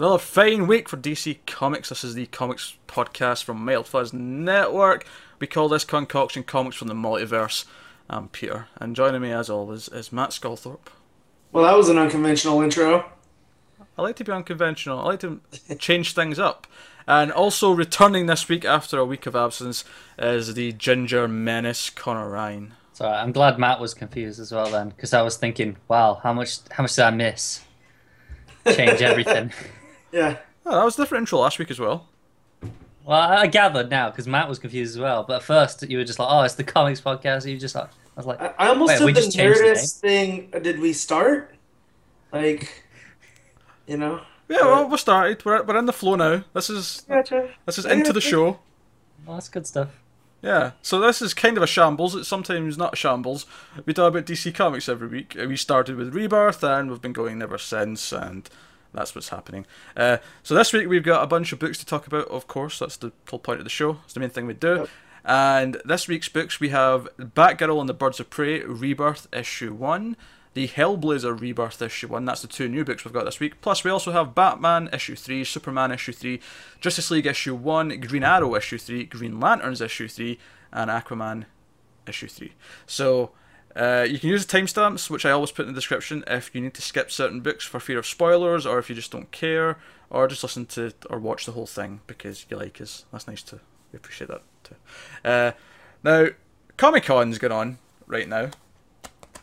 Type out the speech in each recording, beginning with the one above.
Another fine week for DC Comics. This is the comics podcast from Mail Fuzz Network. We call this concoction Comics from the Multiverse. I'm Peter, and joining me as always is Matt Sculthorpe. Well, that was an unconventional intro. I like to be unconventional. I like to change things up. And also returning this week after a week of absence is the Ginger Menace Connor Ryan. So I'm glad Matt was confused as well then, because I was thinking, wow, how much how much did I miss? Change everything. Yeah. Oh, that was a different intro last week as well. well, I gathered now because Matt was confused as well. But at first, you were just like, oh, it's the comics podcast. You just like, I was like, I, I almost Wait, took the just changed the thing. uh, Did we start? Like, you know? Yeah, well, we're started. We're, we're in the flow now. This is Gotcha. this is into the show. well, that's good stuff. Yeah, so this is kind of a shambles. It's sometimes not a shambles. We talk about DC Comics every week. Uh, We started with Rebirth, and we've been going ever since, and that's what's happening. Uh, so this week we've got a bunch of books to talk about. Of course, that's the whole point of the show. It's the main thing we do. And this week's books we have Batgirl and the Birds of Prey Rebirth issue one, the Hellblazer Rebirth issue one. That's the two new books we've got this week. Plus we also have Batman issue three, Superman issue three, Justice League issue one, Green Arrow issue three, Green Lanterns issue three, and Aquaman issue three. So. Uh, you can use the timestamps, which I always put in the description, if you need to skip certain books for fear of spoilers, or if you just don't care, or just listen to or watch the whole thing because you like us. That's nice too. We appreciate that too. Uh, now, Comic Con's going on right now.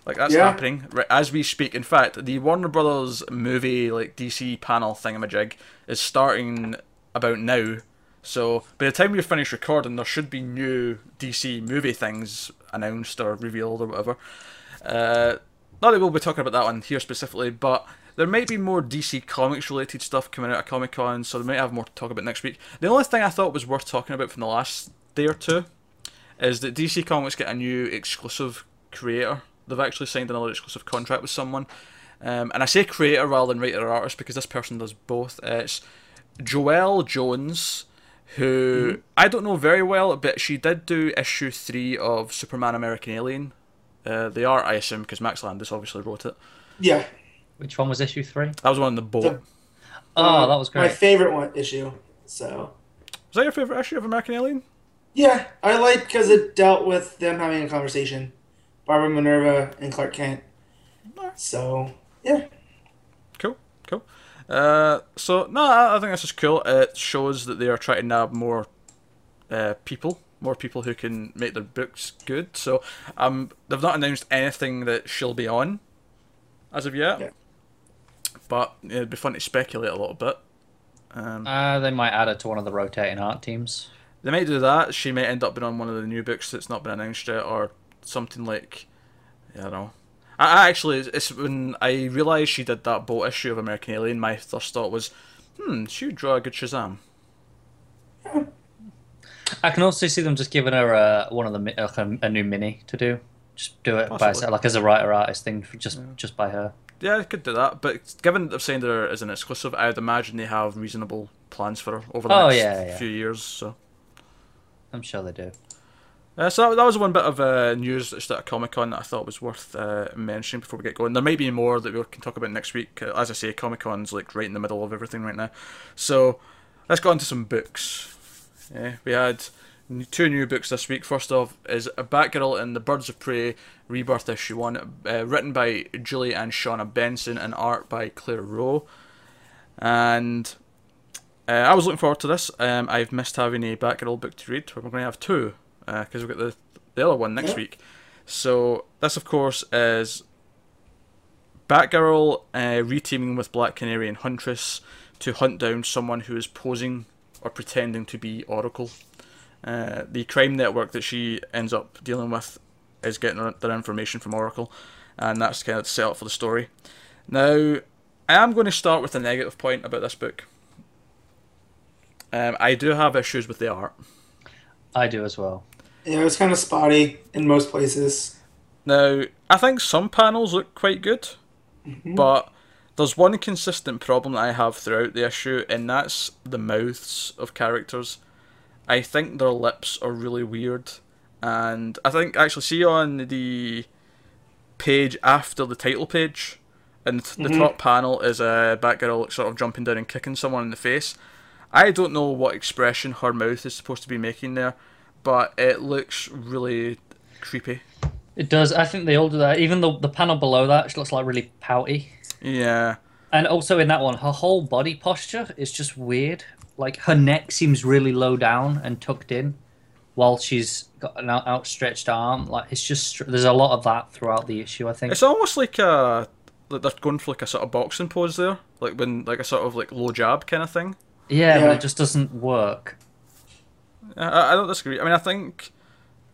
Like that's Yeah. happening right as we speak. In fact, the Warner Brothers movie like DC panel thingamajig is starting about now. So by the time we finish recording, there should be new DC movie things announced or revealed or whatever. Uh, not that we'll be talking about that one here specifically, but there might be more DC Comics related stuff coming out of Comic Con, so we might have more to talk about next week. The only thing I thought was worth talking about from the last day or two is that DC Comics get a new exclusive creator. They've actually signed another exclusive contract with someone. Um, and I say creator rather than writer or artist because this person does both. Uh, it's Joelle Jones, who I don't know very well, but she did do issue three of Superman American Alien. Uh, the art, I assume, because Max Landis obviously wrote it. Yeah. Which one was issue three? That was one on the boat. The- Oh, Um, that was great. My favorite one issue. So, Was that your favorite issue of American Alien? yeah, I liked because it dealt with them having a conversation. Barbara Minerva and Clark Kent. So, yeah. Cool, cool. Uh, so no, I, I think this is cool. It shows that they are trying to nab more uh, people, more people who can make their books good. So um, they've not announced anything that she'll be on as of yet. Yeah. But it'd be fun to speculate a little bit. Um, Uh, they might add it to one of the rotating art teams. They might do that. She might end up being on one of the new books that's not been announced yet, or something like, I don't know. I, I actually, it's when I realised she did that boat issue of American Alien. My first thought was, hmm, she would draw a good Shazam. I can also see them just giving her uh, one of the like a, a new mini to do. Just do it by Possibly. herself, like as a writer artist thing, just just by her. Yeah, I could do that. But given they've signed her as an exclusive, I'd imagine they have reasonable plans for her over the Oh, next yeah, yeah. few years. So. I'm sure they do. Uh, so that, that was one bit of uh, news that's at Comic Con that I thought was worth uh, mentioning before we get going. There might be more that we can talk about next week. Uh, As I say, Comic Con's like right in the middle of everything right now. So let's go on to some books. Yeah, we had two new books this week. First off is A Batgirl and the Birds of Prey Rebirth issue one, uh, written by Julie and Shauna Benson and art by Claire Roe. And uh, I was looking forward to this. Um, I've missed having a Batgirl book to read. We're going to have two because we've got the the other one next Yeah. week. So this, of course, is Batgirl uh, reteaming with Black Canary and Huntress to hunt down someone who is posing or pretending to be Oracle. Uh, the crime network that she ends up dealing with is getting her- their information from Oracle, and that's kind of the setup for the story. Now, I am going to start with a negative point about this book. Um, I do have issues with the art. I do as well. Yeah, it was kind of spotty in most places. Now, I think some panels look quite good, mm-hmm. but there's one consistent problem that I have throughout the issue, and that's the mouths of characters. I think their lips are really weird, and I think actually see on the page after the title page, and the mm-hmm. top panel is a Batgirl sort of jumping down and kicking someone in the face. I don't know what expression her mouth is supposed to be making there, but it looks really creepy. It does. I think they all do that. Even the the panel below that, she looks like really pouty. Yeah. And also in that one, her whole body posture is just weird. Like her neck seems really low down and tucked in, while she's got an out- outstretched arm. Like it's just str- there's a lot of that throughout the issue. I think. It's almost like a like they're going for like a sort of boxing pose there, like when like a sort of like low jab kind of thing. yeah, Yeah. but it just doesn't work. I- I, I don't disagree. I mean, I think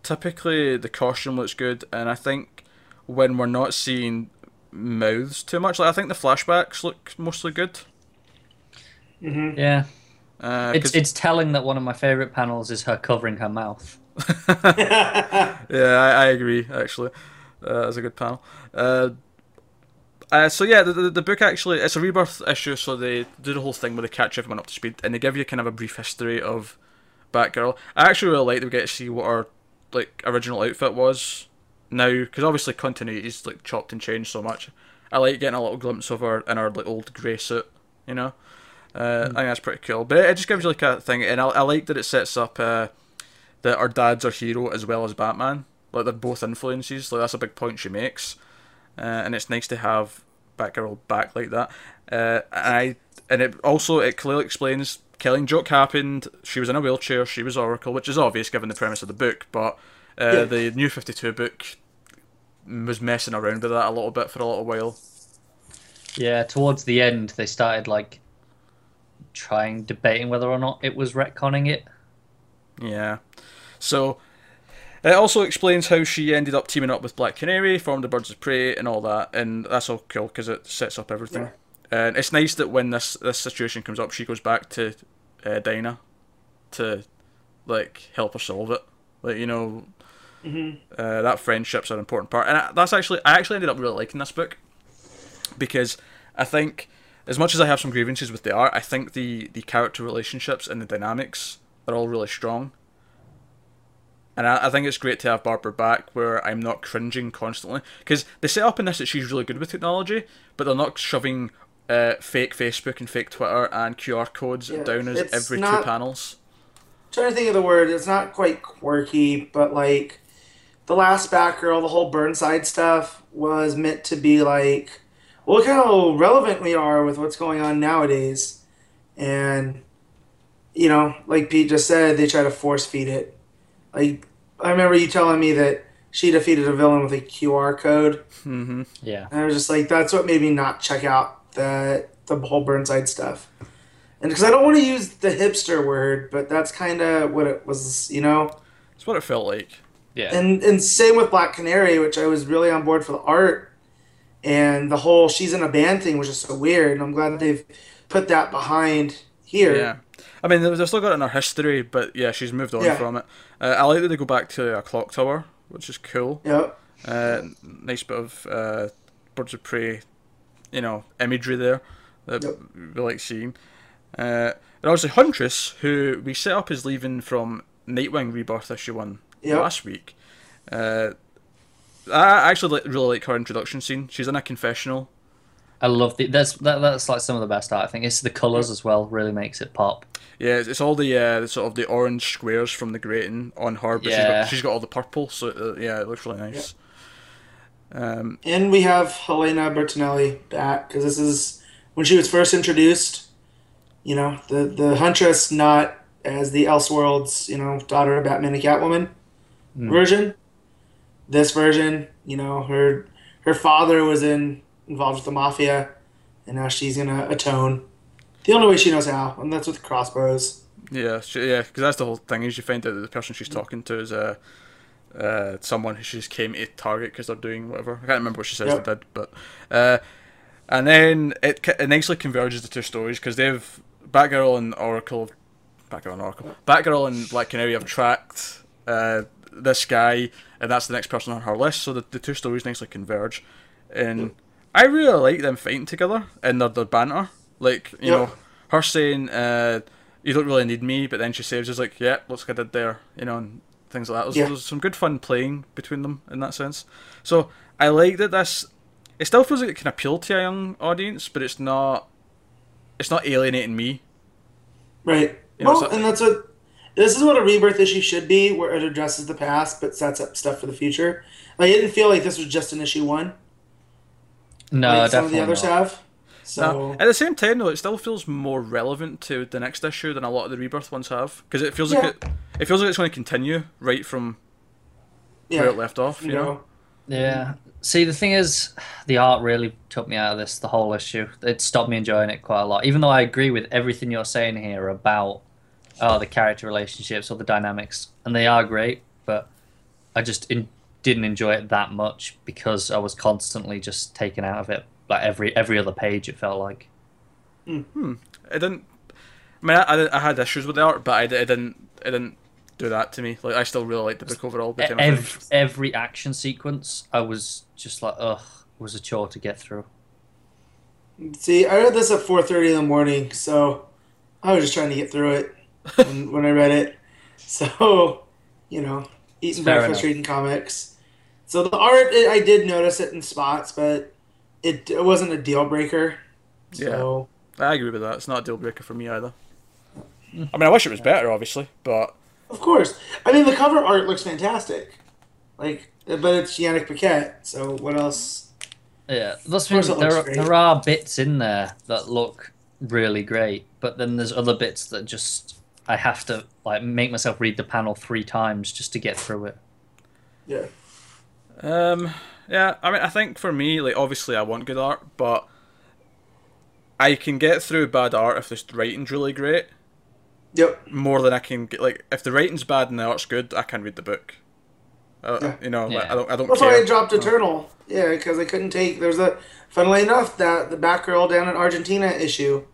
typically the costume looks good, and I think when we're not seeing mouths too much, like I think the flashbacks look mostly good. Yeah, Uh, it's 'cause- it's telling that one of my favorite panels is her covering her mouth. yeah, I, I agree. Actually, uh, that's a good panel. Uh, uh, so yeah, the, the the book actually it's a rebirth issue, so they do the whole thing where they catch everyone up to speed and they give you kind of a brief history of Batgirl. I actually really like that we get to see what her like original outfit was now, because obviously continuity is like chopped and changed so much. I like getting a little glimpse of her in her like old grey suit, you know. Uh, I think that's pretty cool, but it just gives you like a thing, and I, I like that it sets up uh, that her dad's her hero as well as Batman. Like they're both influences. Like that's a big point she makes, uh, and it's nice to have Batgirl back like that. Uh, and I and it also it clearly explains killing joke happened. She was in a wheelchair. She was Oracle, which is obvious given the premise of the book. But uh, Yeah. the New Fifty Two book was messing around with that a little bit for a little while. Yeah, towards the end they started like trying debating whether or not it was retconning it. Yeah. So it also explains how she ended up teaming up with Black Canary, formed the Birds of Prey, and all that, and that's all cool because it sets up everything. And it's nice that when this this situation comes up, she goes back to uh, Dinah to like help her solve it. Like you know, uh, that friendship's an important part, and I, that's actually I actually ended up really liking this book because I think as much as I have some grievances with the art, I think the the character relationships and the dynamics are all really strong. And I, I think it's great to have Barbara back where I'm not cringing constantly. Because they set up in this that she's really good with technology, but they're not shoving uh, fake Facebook and fake Twitter and QR codes Yeah, down as it's every two not- panels. trying to think of the word. It's not quite quirky, but like the last Batgirl, the whole Burnside stuff was meant to be like, well, look how relevant we are with what's going on nowadays, and you know, like Pete just said, they try to force feed it. Like I remember you telling me that she defeated a villain with a QR code, hmm Yeah. and I was just like, that's what made me not check out the the whole Burnside stuff. And because I don't want to use the hipster word, but that's kind of what it was, you know. That's what it felt like. Yeah. And and same with Black Canary, which I was really on board for the art, and the whole she's in a band thing was just so weird. And I'm glad that they've put that behind here. Yeah. I mean, they've still got it in her history, but yeah, she's moved on Yeah. from it. Uh, I like that they go back to a clock tower, which is cool. Yep. Uh, nice bit of uh, birds of prey, you know, imagery there that Yep. we like seeing. Uh, and obviously Huntress, who we set up as leaving from Nightwing Rebirth issue one Yep. last week. Uh, I actually li- really like her introduction scene. She's in a confessional. I love the that's that, that's like some of the best art. I think it's the colors as well really makes it pop. Yeah, it's, it's all the, uh, the sort of the orange squares from the grating on her, but she's, Yeah. got, she's got all the purple, so uh, yeah, it looks really nice. Um, And we have Helena Bertinelli back because this is when she was first introduced. You know, the the Huntress not as the Elseworlds, you know, daughter of Batman and Catwoman Hmm. version. This version, you know, her her father was in involved with the mafia, and now she's gonna atone. The only way she knows how, and that's with crossbows. Yeah, she, yeah, because that's the whole thing. Is you find out that the person she's talking to is uh, uh, someone who just came to target because they're doing whatever. I can't remember what she says Yep. they did, but uh, and then it, it nicely converges the two stories because they've Batgirl and Oracle, Batgirl and Oracle, Batgirl and Black Canary have tracked uh, this guy, and that's the next person on her list. So the, the two stories nicely converge, and I really like them fighting together and their, their banter. Like you Yep. know, her saying, uh, "You don't really need me," but then she saves us like, "Yeah, looks what I did there," you know, and things like that. There's, Yeah. there's some good fun playing between them in that sense. So I like that this. it still feels like it can appeal to a young audience, but it's not. It's not alienating me. Right. You know, well, so- and that's what this is what a rebirth issue should be, where it addresses the past but sets up stuff for the future. Like, it didn't feel like this was just an issue one. No, like some of definitely the others not. have. So Now, at the same time, though, it still feels more relevant to the next issue than a lot of the rebirth ones have, because it feels like it. It feels like it's going to continue right from yeah, where it left off. You you know. know. Yeah. See, the thing is, the art really took me out of this, the whole issue. It stopped me enjoying it quite a lot. Even though I agree with everything you're saying here about oh, the character relationships or the dynamics, and they are great, but I just in, didn't enjoy it that much because I was constantly just taken out of it. Like every every other page, it felt like. Mm it didn't. I mean, I, I, I had issues with the art, but I, it didn't. It didn't do that to me. Like I still really liked the book overall. By the time I Every, every action sequence, I was just like, ugh, was a chore to get through. See, I read this at four thirty in the morning, so I was just trying to get through it when, when I read it. So, you know, eating Fair breakfast, enough. reading comics. So the art, I did notice it in spots, but it, it wasn't a deal breaker. So I agree with that. It's not a deal breaker for me either. I mean, I wish it was better, obviously, but of course, I mean the cover art looks fantastic. Like, but it's Yannick Paquette. So what else? Yeah, that's course mean, it looks there great. there are bits in there that look really great, but then there's other bits that just I have to like make myself read the panel three times just to get through it. Yeah. Um, yeah, I mean, I think for me, like, obviously, I want good art, but I can get through bad art if the writing's really great Yep. more than I can get. Like, if the writing's bad and the art's good, I can read the book. Uh, Yeah. You know, like, I don't. I don't That's care. why I dropped Eternal. Yeah, because I couldn't take. There's a funnily enough that the Batgirl down in Argentina issue,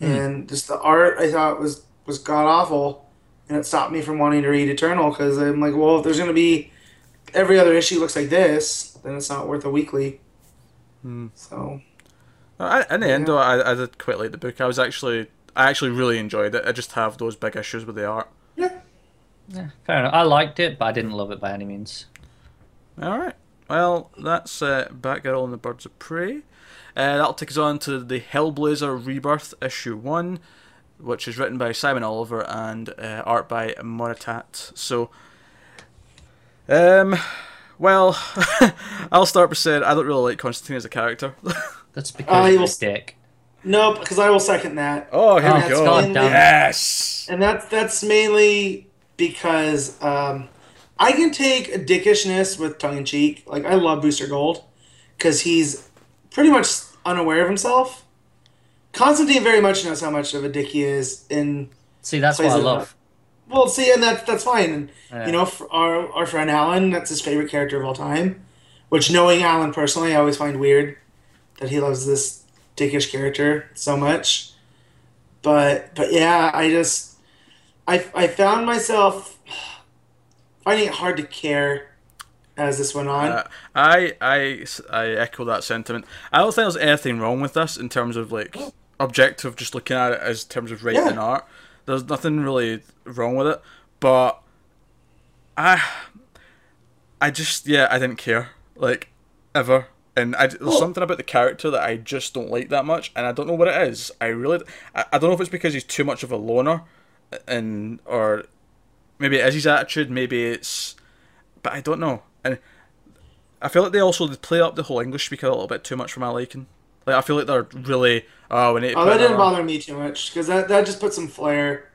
and just the art I thought was was god awful, and it stopped me from wanting to read Eternal because I'm like, well, if there's gonna be every other issue looks like this, then it's not worth a weekly. So I, in the end, though, I, I did quite like the book. I was actually, I actually really enjoyed it. I just have those big issues with the art. yeah, Yeah, fair enough. I liked it, but I didn't love it by any means. All right. Well, that's uh, Batgirl and the Birds of Prey. Uh, that'll take us on to the Hellblazer Rebirth issue one, which is written by Simon Oliver and uh, art by Moritat. So, um, well, I'll start by saying I don't really like Constantine as a character. That's because he you're a dick. nope, because I will second that. oh, here Oh, we that's go. God damn it. Yes. And that's that's mainly because um, I can take a dickishness with tongue in cheek. Like I love Booster Gold because he's pretty much unaware of himself. Constantine very much knows how much of a dick he is, In See, that's Plays what I it love. Well, see, and that's that's fine. And Yeah. you know, our our friend Alan, that's his favorite character of all time. Which, knowing Alan personally, I always find weird that he loves this dickish character so much. But but yeah, I just I I found myself finding it hard to care as this went on. Uh, I, I, I echo that sentiment. I don't think there's anything wrong with this in terms of like objective, just looking at it as terms of writing Yeah. art. There's nothing really wrong with it, but I, I just yeah, I didn't care like ever, and I, there's something about the character that I just don't like that much, and I don't know what it is. I really, I, I don't know if it's because he's too much of a loner, and or maybe it is his attitude, maybe it's, but I don't know, and. I feel like they also play up the whole English speaker a little bit too much for my liking. Like I feel like they're really oh we need to oh, that didn't bother me too much because that that just put some flair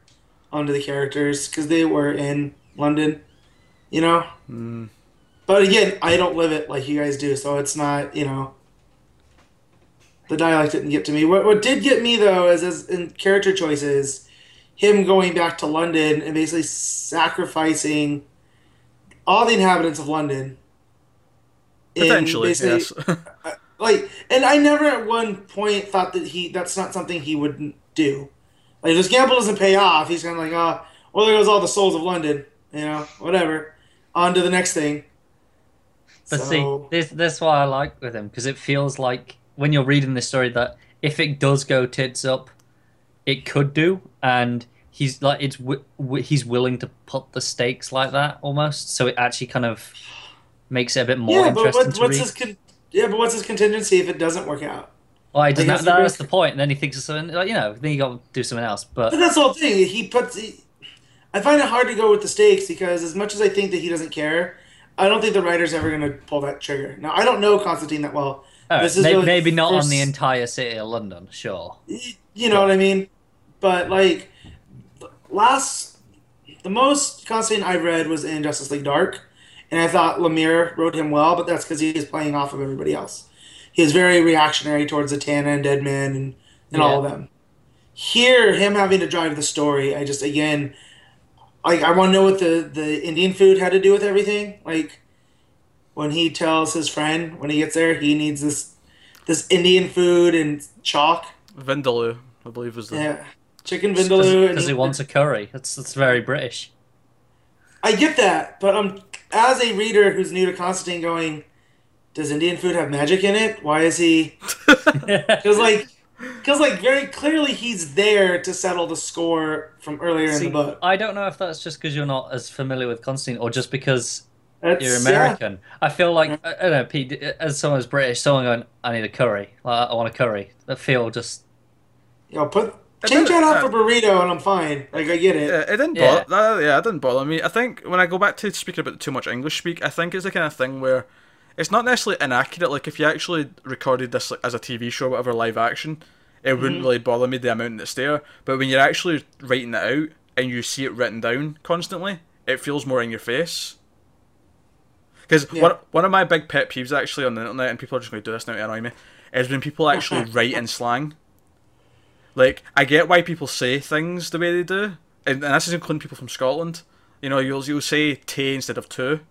onto the characters because they were in London, you know. Hmm. But again, I don't live it like you guys do, so it's not you know. The dialect didn't get to me. What what did get me though is as in character choices, him going back to London and basically sacrificing all the inhabitants of London. potentially yes. like and i never at one point thought that he that's not something he would do. Like if this gamble doesn't pay off he's kind of like oh well there goes all the souls of london you know whatever. On to the next thing. But So- see, this that's what I like with him because it feels like when you're reading this story that if it does go tits up, it could do, and he's like it's wi- wi- he's willing to put the stakes like that almost, so it actually kind of makes it a bit more yeah but interesting what, to what's read. his con- Yeah, but what's his contingency if it doesn't work out? Well, he doesn't, that's that, the that's the point. And then he thinks of something, like, you know, then you got to do something else. But But that's the whole thing. He puts. He, I find it hard to go with the stakes because as much as I think that he doesn't care, I don't think the writer's ever going to pull that trigger. Now I don't know Constantine that well. right, this is may- really maybe not on the entire city of London, sure. You know what I mean? But like last, the most Constantine I've read was in Justice League Dark, and I thought Lemire wrote him well, but that's because he is playing off of everybody else. He is very reactionary towards Zatanna and Deadman and, and all of them. Here, him having to drive the story, I just again, like I want to know what the the Indian food had to do with everything. Like when he tells his friend when he gets there, he needs this this Indian food and chalk. Vindaloo, I believe was the. Yeah, chicken vindaloo. Because he wants a curry. That's that's very British. I get that, but I'm as a reader who's new to Constantine, going, does Indian food have magic in it? Why is he? Because like, because like very clearly he's there to settle the score from earlier in the book. I don't know if that's just because you're not as familiar with Constantine or just because That's, you're yeah. American. I feel like I, don't know, Pete. As someone who's British, someone going, "I need a curry. Like, I want a curry." That feel just You know, put change don't- that out uh, for burrito, and I'm fine. Like I get it. Yeah, it didn't Yeah. bother. Yeah. yeah, it didn't bother me. I think when I go back to speaking about too much English speak, I think it's the kind of thing where it's not necessarily inaccurate. Like if you actually recorded this like, as a TV show, whatever live action, it wouldn't really bother me the amount that's there. But when you're actually writing it out and you see it written down constantly, it feels more in your face. Because Yeah. one, one of my big pet peeves actually on the internet, and people are just going to do this now to annoy me, is when people actually write in slang. Like, I get why people say things the way they do, and, and this is including people from Scotland. You know, you'll you'll say "tay" instead of "to."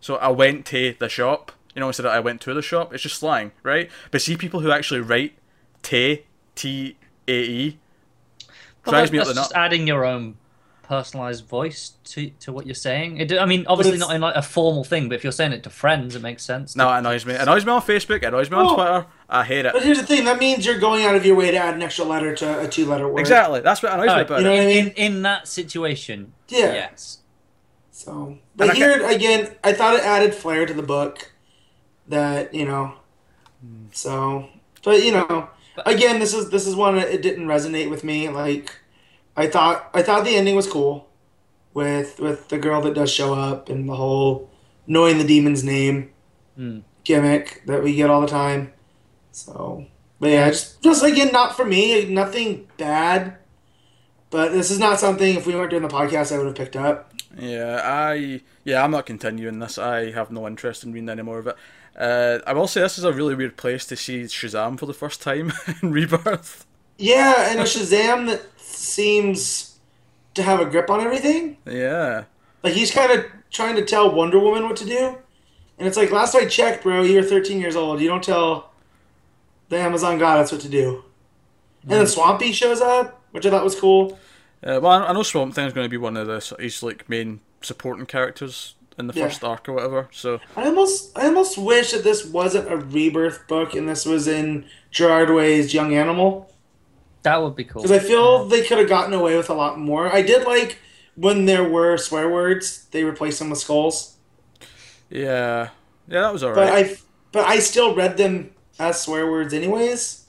So I went to the shop. You know, instead of I went to the shop. It's just slang, right? But see people who actually write "tay" T A E drives me up that's the just adding your own personalized voice to, to what you're saying. It, I mean, obviously not in like a formal thing, but if you're saying it to friends, it makes sense. No, it annoys me. It annoys me on Facebook. It annoys me on Oh. Twitter. I hate it. But here's the thing: that means you're going out of your way to add an extra letter to a two-letter word. Exactly. That's what annoys me Alright, about you know it. what I in, mean? in that situation, Yeah. yes. So, but I here again, I thought it added flair to the book. That you know, hmm. so but you know, again, this is this is one that it didn't resonate with me. Like, I thought I thought the ending was cool, with with the girl that does show up and the whole knowing the demon's name Hmm. gimmick that we get all the time. So, but yeah, just just again, not for me. Nothing bad. But this is not something. If we weren't doing the podcast, I would have picked up. Yeah, I yeah, I'm not continuing this. I have no interest in reading any more of it. Uh, I will say this is a really weird place to see Shazam for the first time in Rebirth. Yeah, and a Shazam that seems to have a grip on everything. Yeah, Like he's kind of trying to tell Wonder Woman what to do, and it's like last I checked, bro, you're 13 years old. You don't tell the Amazon goddess what to do. And then Swampy shows up, which I thought was cool. uh, well, I I know Swamp Thing's going to be one of the he's like main supporting characters in the Yeah. first arc or whatever. So I almost, I almost wish that this wasn't a rebirth book and this was in Gerard Way's Young Animal. That would be cool. Because I feel they could have gotten away with a lot more. I did like when there were swear words, they replaced them with skulls. yeah, yeah, that was alright. But alright. I, but I still read them as swear words anyways.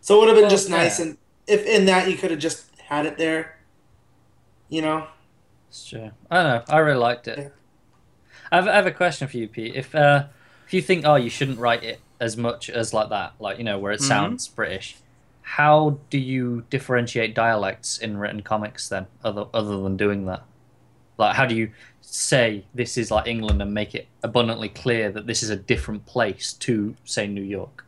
So it would have been Well, just nice, yeah. and if in that you could have just had it there. You know, It's true. I don't know. I really liked it. Yeah. I, have, I have a question for you, Pete. If uh, if you think, oh, you shouldn't write it as much as like that, like you know, where it Mhm. sounds British, how do you differentiate dialects in written comics then, other other than doing that? Like, how do you say this is like England and make it abundantly clear that this is a different place to, say, New York?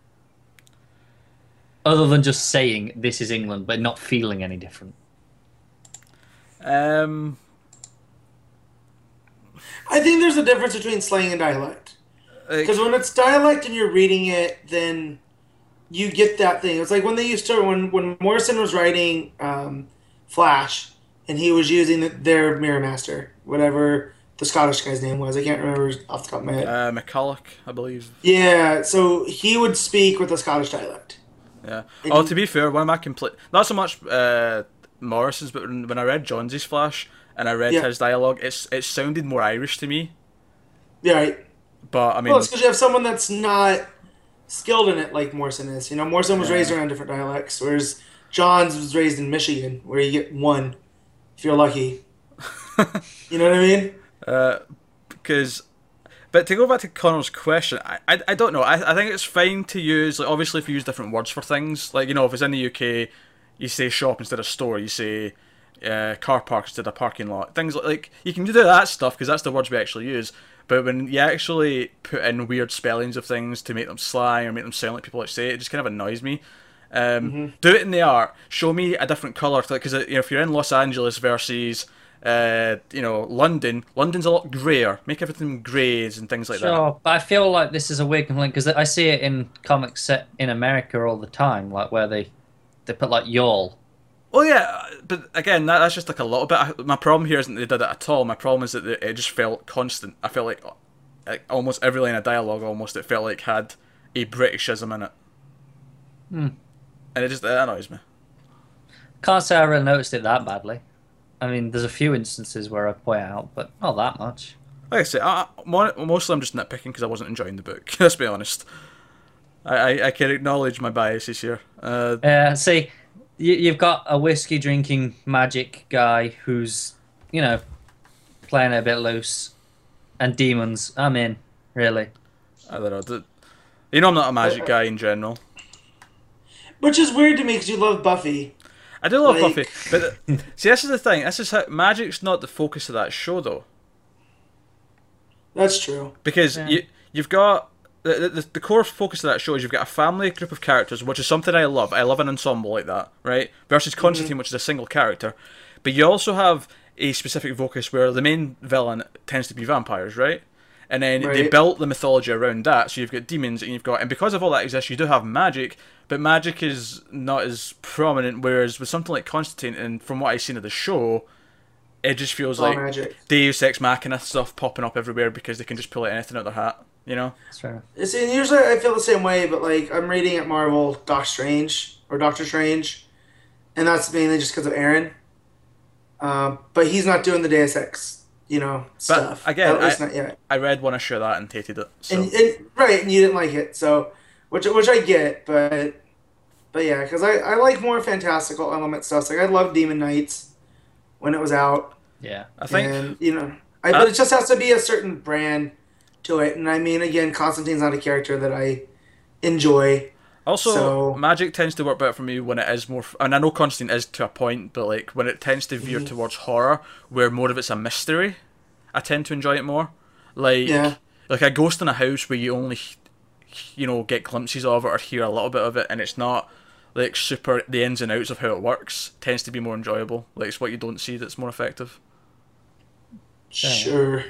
Other than just saying this is England, but not feeling any different. um, I think there's a difference between slang and dialect. Because when it's dialect and you're reading it, then you get that thing. It's like when they used to when when Morrison was writing um, Flash, and he was using the, their Mirror Master, whatever the Scottish guy's name was. I can't remember off the top of my head. uh, McCulloch, I believe. yeah, so he would speak with a Scottish dialect. Yeah. And Oh, you- to be fair, one of my complete not so much uh, Morrison's, but when when I read Jonesy's Flash and I read Yeah. his dialogue, it's it sounded more Irish to me. Yeah, right. But I mean, Well, it's because you have someone that's not skilled in it like Morrison is. You know, Morrison was Yeah. raised around different dialects, whereas Johns was raised in Michigan, where you get one if you're lucky. you know what I mean? because but to go back to Connor's question, I, I, I don't know. I, I think it's fine to use like obviously if you use different words for things, like you know if it's in the UK, you say shop instead of store, you say uh, car park instead of parking lot, things like, like you can do that stuff because that's the words we actually use. But when you actually put in weird spellings of things to make them slang or make them sound like people like say it, it just kind of annoys me. Um, Do it in the art. Show me a different color because you know, if you're in Los Angeles versus uh, you know London, London's a lot grayer. Make everything greys and things like that. Sure, but I feel like this is a weird complaint because I see it in comics set in America all the time, like where they they put like y'all. Well, yeah, but again, that, that's just like a little bit. I- My problem here isn't they did it at all. My problem is that it it just felt constant. I felt like, like almost every line of dialogue, almost it felt like had a Britishism in it, Hmm. and it just it annoys me. Can't say I really noticed it that badly. I mean, there's a few instances where I point out, but not that much. Like I say, I, mostly I'm just nitpicking because I wasn't enjoying the book. Let's be honest. I, I, I can acknowledge my biases here. Uh, Yeah, see, you've got a whiskey drinking magic guy who's, you know, playing it a bit loose, and demons. I'm in, really. I don't know. You know, I'm not a magic guy in general. Which is weird to me because you love Buffy. I do love Like- Buffy, but see, this is the thing. This is how magic's not the focus of that show, though. That's true. because Yeah. you you've got the, the the core focus of that show is you've got a family group of characters, which is something I love. I love an ensemble like that, right? Versus mhm. Constantine, which is a single character, but you also have a specific focus where the main villain tends to be vampires, right? And then they built the mythology around that. So you've got demons, and you've got, and because of all that exists, you do have magic, but magic is not as prominent. Whereas with something like Constantine, and from what I've seen of the show, it just feels All like magic. Deus Ex Machina stuff popping up everywhere because they can just pull out anything out of their hat. You know? It's fair enough. See, and usually I feel the same way, but like I'm reading at Marvel Doc Strange or Doctor Strange, and that's mainly just because of Aaron. Um, but he's not doing the Deus Ex, you know, stuff. again, at least I- not yet. I read one issue of that and hated it. So And, and right, and you didn't like it, so which which I get, but but yeah, because I I like more fantastical element stuff. Like I love Demon Knights when it was out, Yeah. I think and you know, I, Uh, but it just has to be a certain brand to it. And I mean, again, Constantine's not a character that I enjoy. also so- magic tends to work better for me when it is more. And I know Constantine is to a point, but like when it tends to veer Mm-hmm. towards horror, where more of it's a mystery, I tend to enjoy it more. Like Yeah. like a ghost in a house where you only you know get glimpses of it or hear a little bit of it, and it's not like super the ins and outs of how it works tends to be more enjoyable. Like it's what you don't see that's more effective. Sure.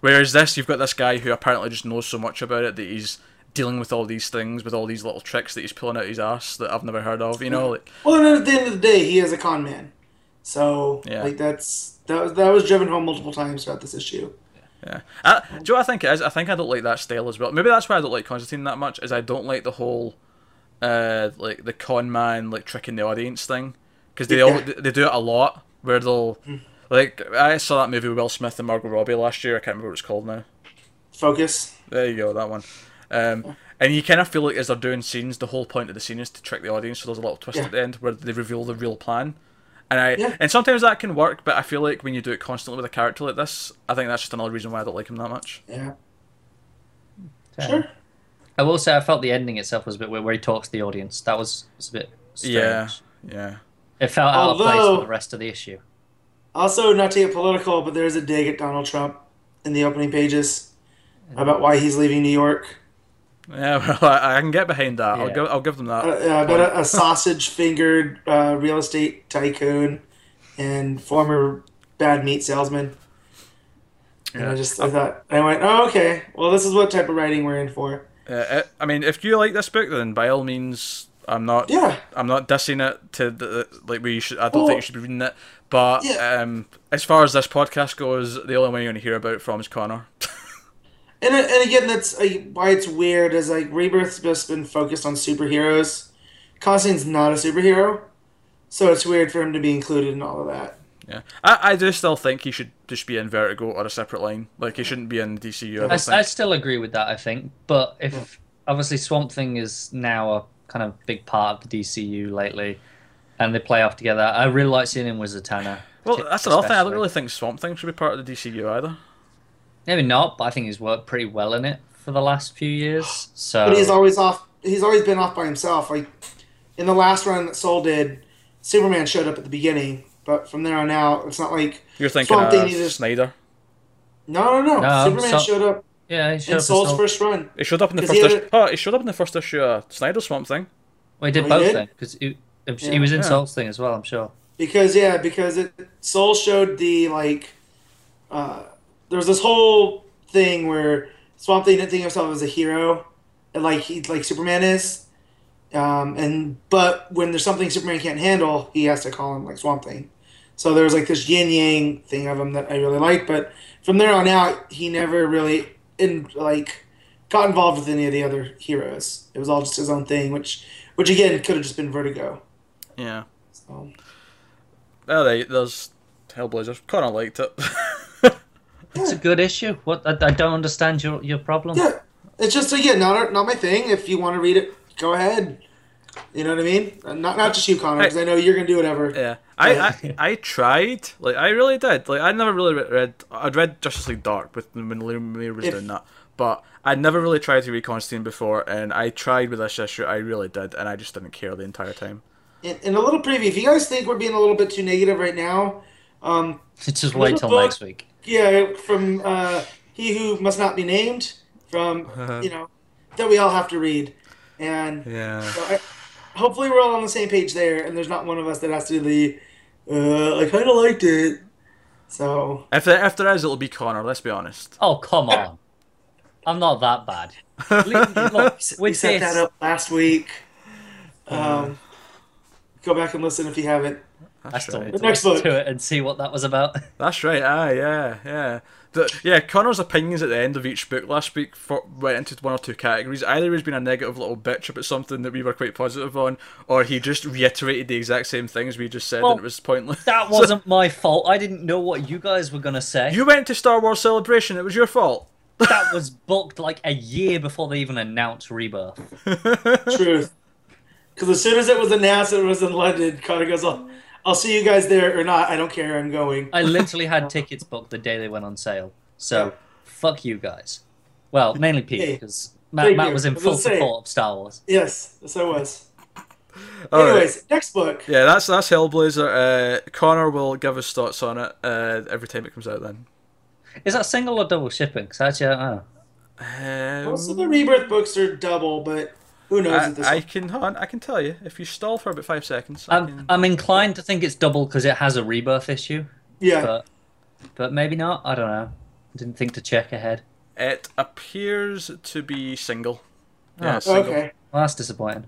Whereas this, you've got this guy who apparently just knows so much about it that he's dealing with all these things, with all these little tricks that he's pulling out his ass that I've never heard of. You know, like Well, at the end of the day, he is a con man. So Yeah. like that's that was that was driven home multiple times throughout this issue. yeah. I, do you know what I think it is? I think I don't like that style as well. Maybe that's why I don't like Constantine that much. Is I don't like the whole, uh, like the con man like tricking the audience thing because they all they do it a lot where they'll. Like I saw that movie with Will Smith and Margot Robbie last year. I can't remember what it's called now. Focus. There you go, that one. Um, and you kind of feel like as they're doing scenes, the whole point of the scene is to trick the audience. So there's a little twist Yeah. at the end where they reveal the real plan. And I Yeah. and sometimes that can work, but I feel like when you do it constantly with a character like this, I think that's just another reason why I don't like him that much. Yeah. Fair. Sure. I will say I felt the ending itself was a bit weird, where he talks to the audience. That was, was a bit strange. Yeah, yeah. It felt out of place Although- for the rest of the issue. Also, not to get political, but there's a dig at Donald Trump in the opening pages about why he's leaving New York. Yeah, well, I, I can get behind that. I'll give I'll give them that. Uh, uh, about a, a sausage fingered uh, real estate tycoon and former bad meat salesman. And Yeah. I just I thought I went, oh okay, well this is what type of writing we're in for. Uh, it- I mean, if you like this book, then by all means, I'm not. Yeah. I'm not dissing it to the, like we should. I don't Well, think you should be reading it. But yeah. um, as far as this podcast goes, the only one you're going to hear about from is Connor. And and again, that's uh, why it's weird. Is like Rebirth's just been focused on superheroes. Constantine's not a superhero, so it's weird for him to be included in all of that. yeah, I, I do still think he should just be in Vertigo or a separate line. Like he shouldn't be in DCU. I I, I still agree with that. I think, but if obviously Swamp Thing is now a kind of big part of the DCU lately, and they play off together. I really like seeing him with Zatanna. Well, that's another thing. I don't really think Swamp Thing should be part of the DCU either. Maybe not, but I think he's worked pretty well in it for the last few years. So But he's always off. He's always been off by himself. Like in the last run that Soule did, Superman showed up at the beginning, but from there on out, it's not like You're thinking Swamp Thing of needed- Snyder. no, no, no. No, Superman so- showed up yeah, he showed in up Soule's Soule. first run He showed up in the first he had issue. Oh, he showed up in the first issue of Snyder Swamp Thing. Well, he did Oh, he both did? then because he, he was in Yeah. Soule's thing as well. I'm sure. because yeah, because it Soule showed the like. Uh, there was this whole thing where Swamp Thing didn't think of himself as a hero, and like he like Superman is. Um, and but when there's something Superman can't handle, he has to call him like Swamp Thing. So there's like this yin yang thing of him that I really like. But from there on out, he never really in like got involved with any of the other heroes. It was all just his own thing, which which again could have just been Vertigo. Yeah. So oh, All right, there's Hellblazer. Kind of liked it. It's a good issue. What I, I don't understand your your problem. yeah, it's just again not not my thing. If you want to read it, go ahead. You know what I mean? Uh, not not just you, Connor, because I know you're gonna do whatever. yeah, I, I I tried. Like I really did. Like I never really read. I'd read Justice League Dark with when Lemire was If- doing that, but I never really tried to read Constantine before, and I tried with this issue. I really did, and I just didn't care the entire time. And, and a little preview. If you guys think we're being a little bit too negative right now, um, Just wait till book- next week. yeah, from uh, he who must not be named, from you know that we all have to read, and Yeah. so I, hopefully we're all on the same page there, and there's not one of us that has to do the. Uh, I kind of liked it, so If there, if there is, it'll be Connor. Let's be honest. Oh come on! I'm not that bad. Look, we with set this, that up last week. Um, go back and listen if you haven't. I That's still right. need to Next listen book. to it and see what that was about. That's right. Ah, yeah, yeah. The, yeah, Connor's opinions at the end of each book last week for, went into one or two categories. Either he's been a negative little bitch about something that we were quite positive on, or he just reiterated the exact same things we just said Well, and it was pointless. That wasn't my fault. I didn't know what you guys were gonna say. You went to Star Wars Celebration. It was your fault. That was booked like a year before they even announced Rebirth. Truth. Because as soon as it was announced it was in London, Connor goes, I'll, I'll see you guys there or not. I don't care. I'm going. I literally had tickets booked the day they went on sale. So fuck you guys. Well, mainly Pete Hey, because Matt, Matt was in I was full support of Star Wars. Yes, yes, I was. All right. Anyways, next book. Yeah, that's that's Hellblazer. Uh, Connor will give his thoughts on it uh, every time it comes out. Then. Is that single or double shipping? 'Cause actually, I don't know. Um, Most of the Rebirth books are double, but who knows I, this I can hold on, I can tell you if you stall for about five seconds. I I'm, can... I'm inclined to think it's double because it has a Rebirth issue, Yeah. but but maybe not. I don't know. Didn't think to check ahead. It appears to be single. Yeah, Oh. it's single. okay. Well, that's disappointing.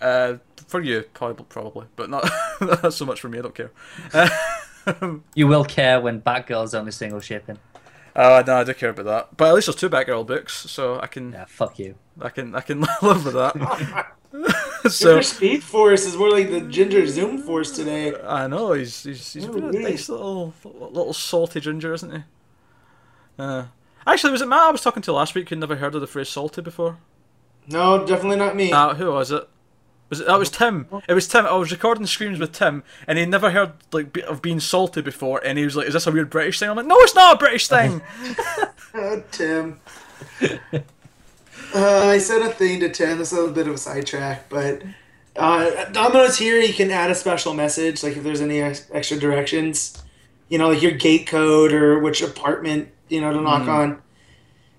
Uh, for you, probably, probably, but not not so much for me. I don't care. You will care when Batgirl's only single shipping. Oh no, I do care about that. But at least there's two Batgirl books, so I can, Yeah, fuck you. I can, I can live with that. so Ginger Speed Force is more like the Ginger Zoom Force today. I know he's he's he's Oh, a really? nice little little salty ginger, isn't he? Uh, actually, was it Matt I was talking to last week who never heard of the phrase salty before? No, definitely not me. Uh, who was it? Was it that was Tim? It was Tim. I was recording screams with Tim, and he never heard like be- of being salty before, and he was like, "Is this a weird British thing?" I'm like, "No, it's not a British thing." Oh, Tim. uh, I said a thing to Tim. This is a bit of a sidetrack, but uh, Domino's here. You can add a special message, like if there's any ex- extra directions, you know, like your gate code or which apartment, you know, to knock on.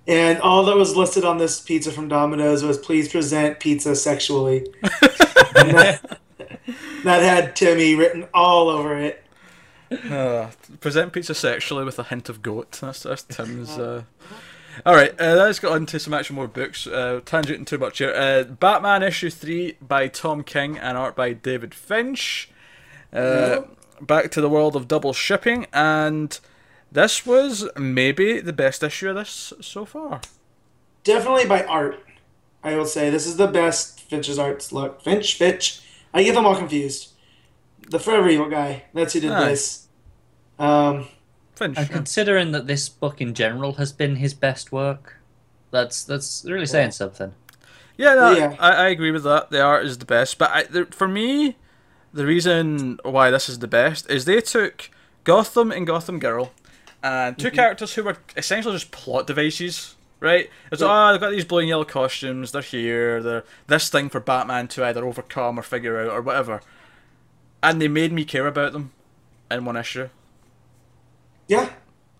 And all that was listed on this pizza from Domino's was please present pizza sexually. That, that had Timmy written all over it. Uh, present pizza sexually with a hint of goat. That's, that's Tim's. Uh... All right, uh, let's get on to some actual more books. Uh, tangenting too much here. Uh, Batman issue three by Tom King and art by David Finch. Uh, Back to the world of double shipping, and this was maybe the best issue of this so far. Definitely by art, I will say. This is the best Finch's arts look. Finch, Finch, I get them all confused. The Forever Evil guy. That's who did Aye. this. Um, Finch. And considering that this book in general has been his best work, That's that's really saying something. Yeah, no, Yeah. I, I agree with that. The art is the best, but I, the, for me, the reason why this is the best is they took Gotham and Gotham Girl, and 2 mm-hmm. characters who were essentially just plot devices. Right? It's Yeah. oh, they've got these blue and yellow costumes. They're here. They're this thing for Batman to either overcome or figure out or whatever, and they made me care about them in one issue. Yeah.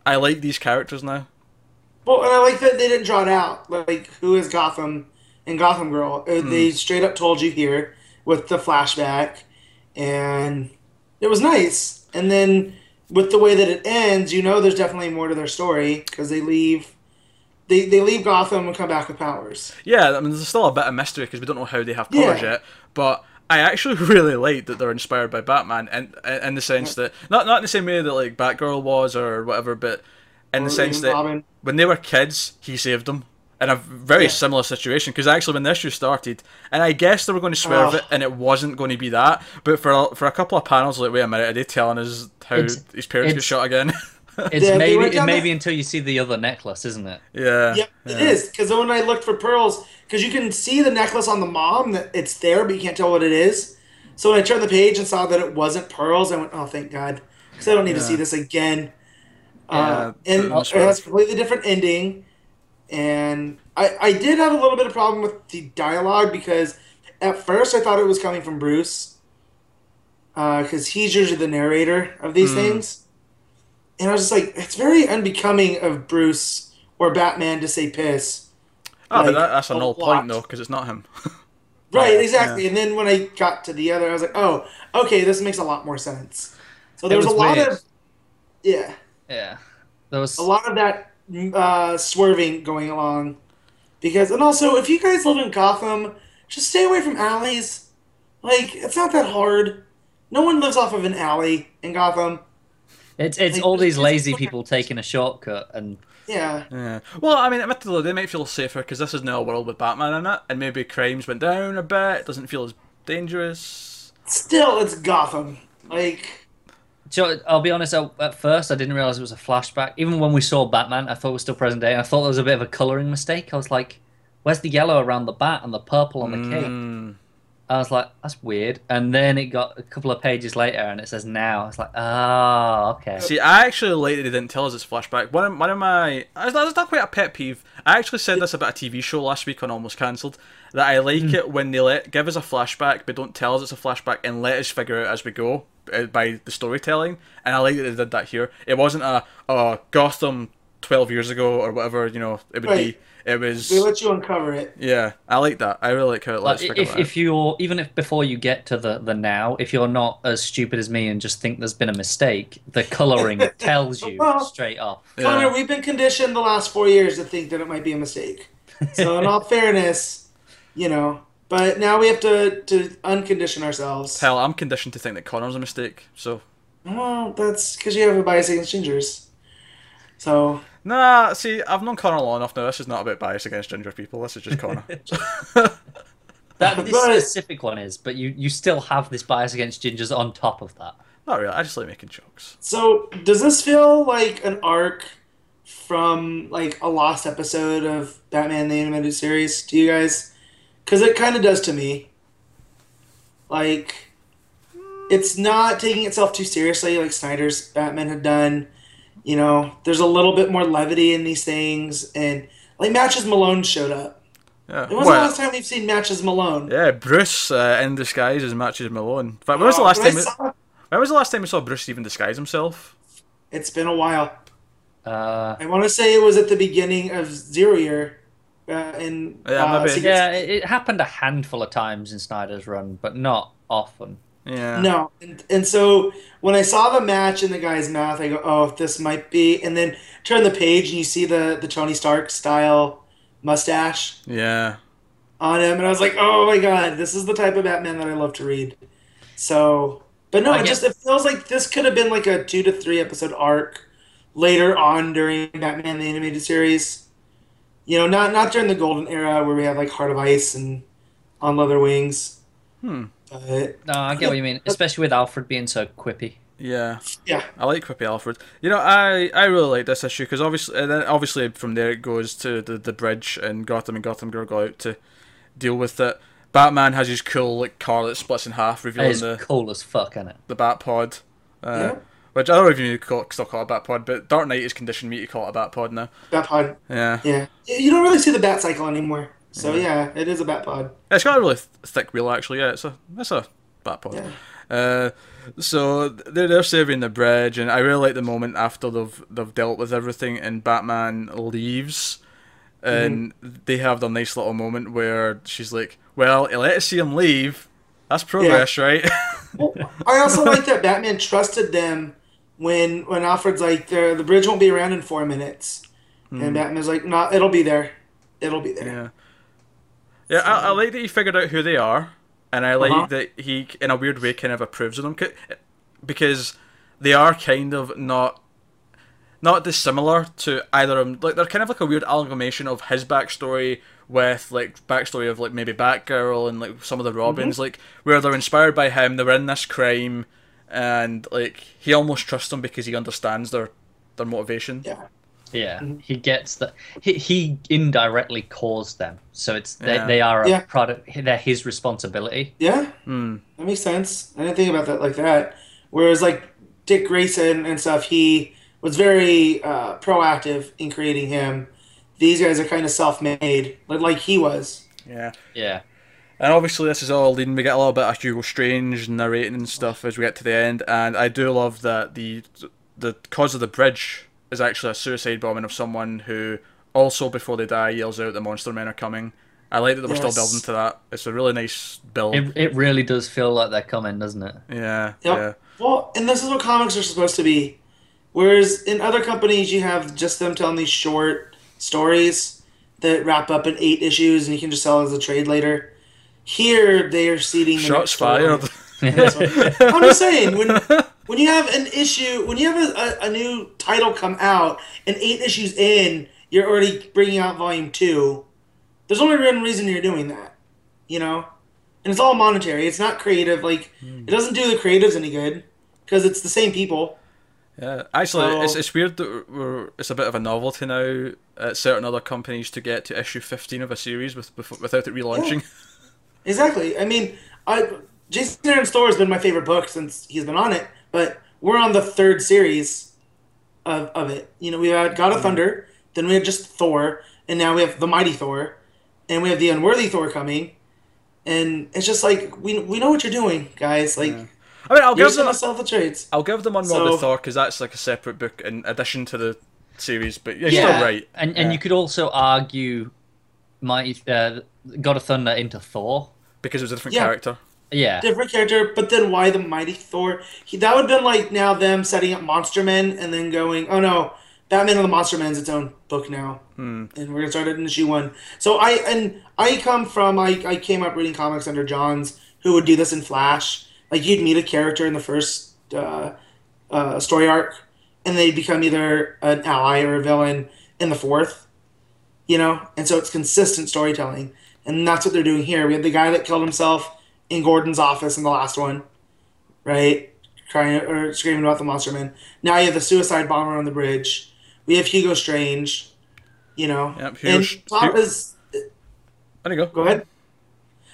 I like these characters now. Well, and I like that they didn't draw it out. Like, who is Gotham and Gotham Girl? Uh, mm-hmm. They straight up told you here with the flashback, and it was nice. And then with the way that it ends, you know, there's definitely more to their story because they leave. They, they leave Gotham and come back with powers. Yeah, I mean, there's still a bit of mystery because we don't know how they have powers Yeah. yet. But I actually really like that they're inspired by Batman, and in the sense that not not in the same way that like Batgirl was or whatever, but in the sense that Robin. when they were kids, he saved them. In a very Yeah. similar situation, because actually when the issue started, and I guess they were going to swerve Oh. it, and it wasn't going to be that. But for a, for a couple of panels, like, wait a minute, are they telling us how It's- his parents get shot again? It's Yeah, they maybe went down maybe that- until you see the other necklace, isn't it? yeah, Yep, it is. Because when I looked for pearls, because you can see the necklace on the mom, that it's there, but you can't tell what it is. So when I turned the page and saw that it wasn't pearls, I went, "Oh, thank God," because I don't need to see this again. Uh, and that's it has a completely different ending. And I, I did have a little bit of problem with the dialogue because at first I thought it was coming from Bruce, because he's usually the narrator of these Hmm. things. And I was just like, it's very unbecoming of Bruce or Batman to say piss. Oh, but that, that's a a null lot. point though, because it's not him. Right, Yeah, exactly. And then when I got to the other, I was like, oh, okay, this makes a lot more sense. So there was, was a lot weird. of, yeah, Yeah. There was a lot of that uh, swerving going along. Because, and also, if you guys live in Gotham, just stay away from alleys. Like, it's not that hard. No one lives off of an alley in Gotham. it's it's like, all these lazy people taking a shortcut and Yeah. Yeah. Well, I mean, admittedly, they might feel safer because this is now a world with Batman in it, and maybe crimes went down a bit. It doesn't feel as dangerous. Still, it's Gotham. Like, So I'll be honest. I, at first, I didn't realize it was a flashback. Even when we saw Batman, I thought it was still present day. And I thought there was a bit of a coloring mistake. I was like, "Where's the yellow around the bat and the purple on the cape?" Mm. I was like, "That's weird." And then it got a couple of pages later, and it says now. I was like, "Ah, okay." See, I actually they didn't tell us it's flashback. One of, one of my. That's not, that's not quite a pet peeve. I actually said this about a TV show last week on Almost Cancelled. That I like it when they let give us a flashback, but don't tell us it's a flashback and let us figure it out as we go uh, by the storytelling. And I like that they did that here. It wasn't a, oh, Gotham 12 years ago or whatever, you know, it would Right. be. It was. they let you uncover it. Yeah, I like that. I really like how it lets Like, if if you're even if before you get to the the now, if you're not as stupid as me and just think there's been a mistake, the coloring tells you Well, straight off. Yeah. Connor, we've been conditioned the last four years to think that it might be a mistake. So, in all fairness, you know, but now we have to to uncondition ourselves. Hell, I'm conditioned to think that Connor's a mistake, so. Well, that's because you have a bias against gingers. So, Nah, see, I've known Connor long enough now. This is not about bias against ginger people. This is just Connor. That this specific one is, but you you still have this bias against gingers on top of that. not really. I just like making jokes. so does this feel like an arc from like a lost episode of Batman the Animated Series to you guys? Because it kind of does to me. Like, it's not taking itself too seriously like Snyder's Batman had done. You know, there's a little bit more levity in these things, and like Matches Malone showed up. Yeah. When was the last time we've seen Matches Malone? yeah, Bruce uh, in disguise as matches Malone. In fact, when was the Uh, last when I time? saw- When was the last time we saw Bruce even disguise himself? It's been a while. Uh, I want to say it was at the beginning of Zero Year. Uh, in Yeah, uh, maybe. Secret- yeah, it, it happened a handful of times in Snyder's run, but not often. Yeah. No, and, and so when I saw the match in the guy's mouth, I go, "Oh, this might be." And then turn the page, and you see the the Tony Stark style mustache Yeah. on him, and I was like, "Oh my god, this is the type of Batman that I love to read." So, but no, I it get- just it feels like this could have been like a two to three episode arc later on during Batman the animated series. You know, not not during the golden era where we have like Heart of Ice and On Leather Wings. Hmm. But No, I get what you mean, especially with Alfred being so quippy. Yeah, Yeah. I like Quippy Alfred. You know, I, I really like this issue because obviously, and then obviously from there it goes to the, the bridge and Gotham and Gotham Girl go out to deal with it. Batman has his cool like car that splits in half, That revealing the cool as fuck, isn't it? the Bat Pod. Uh, Yeah. Which I don't know if you call, still call it a Bat Pod, but Dark Knight has conditioned me to call it a Bat Pod now. Bat pod. Yeah. Yeah. You don't really see the bat cycle anymore. So yeah, it is a bat pod. It's got a really th- thick wheel, actually. Yeah, it's a it's a Bat Pod. Yeah. Uh, so they're they're saving the bridge, and I really like the moment after they've they've dealt with everything, and Batman leaves, and they have their nice little moment where she's like, "Well, let's see him leave. That's progress, right?" Well, I also like that Batman trusted them when when Alfred's like, the the bridge won't be around in four minutes, and Batman's like, no, it'll be there, it'll be there. yeah, yeah. I, I like that he figured out who they are, and I like Uh-huh. that he, in a weird way, kind of approves of them because they are kind of not. Not dissimilar to either of them. Like they're kind of like a weird amalgamation of his backstory with like backstory of like maybe Batgirl and like some of the Robins, like where they're inspired by him. They're in this crime, and like he almost trusts them because he understands their their motivation. Yeah. Yeah, he gets that. He, he indirectly caused them, so it's they, Yeah. they are a Yeah. product. They're his responsibility. Yeah, Hmm. that makes sense. I didn't think about that like that. Whereas like Dick Grayson and stuff, he was very uh, proactive in creating him. These guys are kind of self-made, like like he was. Yeah. Yeah, And obviously, this is all leading. We get a little bit of Hugo Strange narrating and stuff as we get to the end. And I do love that the the cause of the bridge is actually a suicide bombing of someone who also, before they die, yells out the monster men are coming. I like that we're still building to that. It's a really nice build. it it really does feel like they're coming, doesn't it? yeah, Yep. yeah, Well, and this is what comics are supposed to be. Whereas in other companies, you have just them telling these short stories that wrap up in eight issues, and you can just sell as a trade later. Here, they are seeding. the Shots fired. I'm just saying when when you have an issue, when you have a, a, a new title come out, and eight issues in, you're already bringing out volume two. There's only one reason you're doing that, you know, and it's all monetary. It's not creative. Like it doesn't do the creatives any good because it's the same people. Yeah, actually, So- it's, it's weird that we're, it's a bit of a novelty now at certain other companies to get to issue 15 of a series with, with without it relaunching. Exactly. I mean, I Jason Aaron's Thor has been my favorite book since he's been on it, but we're on the third series of, of it. You know, we had God of Thunder, then we had just Thor, and now we have the Mighty Thor, and we have the Unworthy Thor coming, and it's just like we we know what you're doing, guys. Like I mean, I'll give just them gonna sell the trades. I'll give them Unworthy So- Thor because that's like a separate book in addition to the series. But you're Yeah, still right. And and Yeah. you could also argue, Mighty uh, God of Thunder into Thor. Because it was a different Yeah. character. Yeah, Different character, but then why the Mighty Thor? He, that would have been like now them setting up Monster Men and then going, oh no, Batman and the Monster Men's its own book now, and we're gonna start it in issue one. So I and I come from I I came up reading comics under Johns who would do this in Flash. Like you'd meet a character in the first uh, uh, story arc, and they'd become either an ally or a villain in the fourth. You know, and so it's consistent storytelling, and that's what they're doing here. We had the guy that killed himself in Gordon's office in the last one, right? Crying or screaming about the monster man. Now you have the suicide bomber on the bridge. We have Hugo Strange, you know. Yep, Hugo and Sh- Tom Hu- is There you go. go ahead.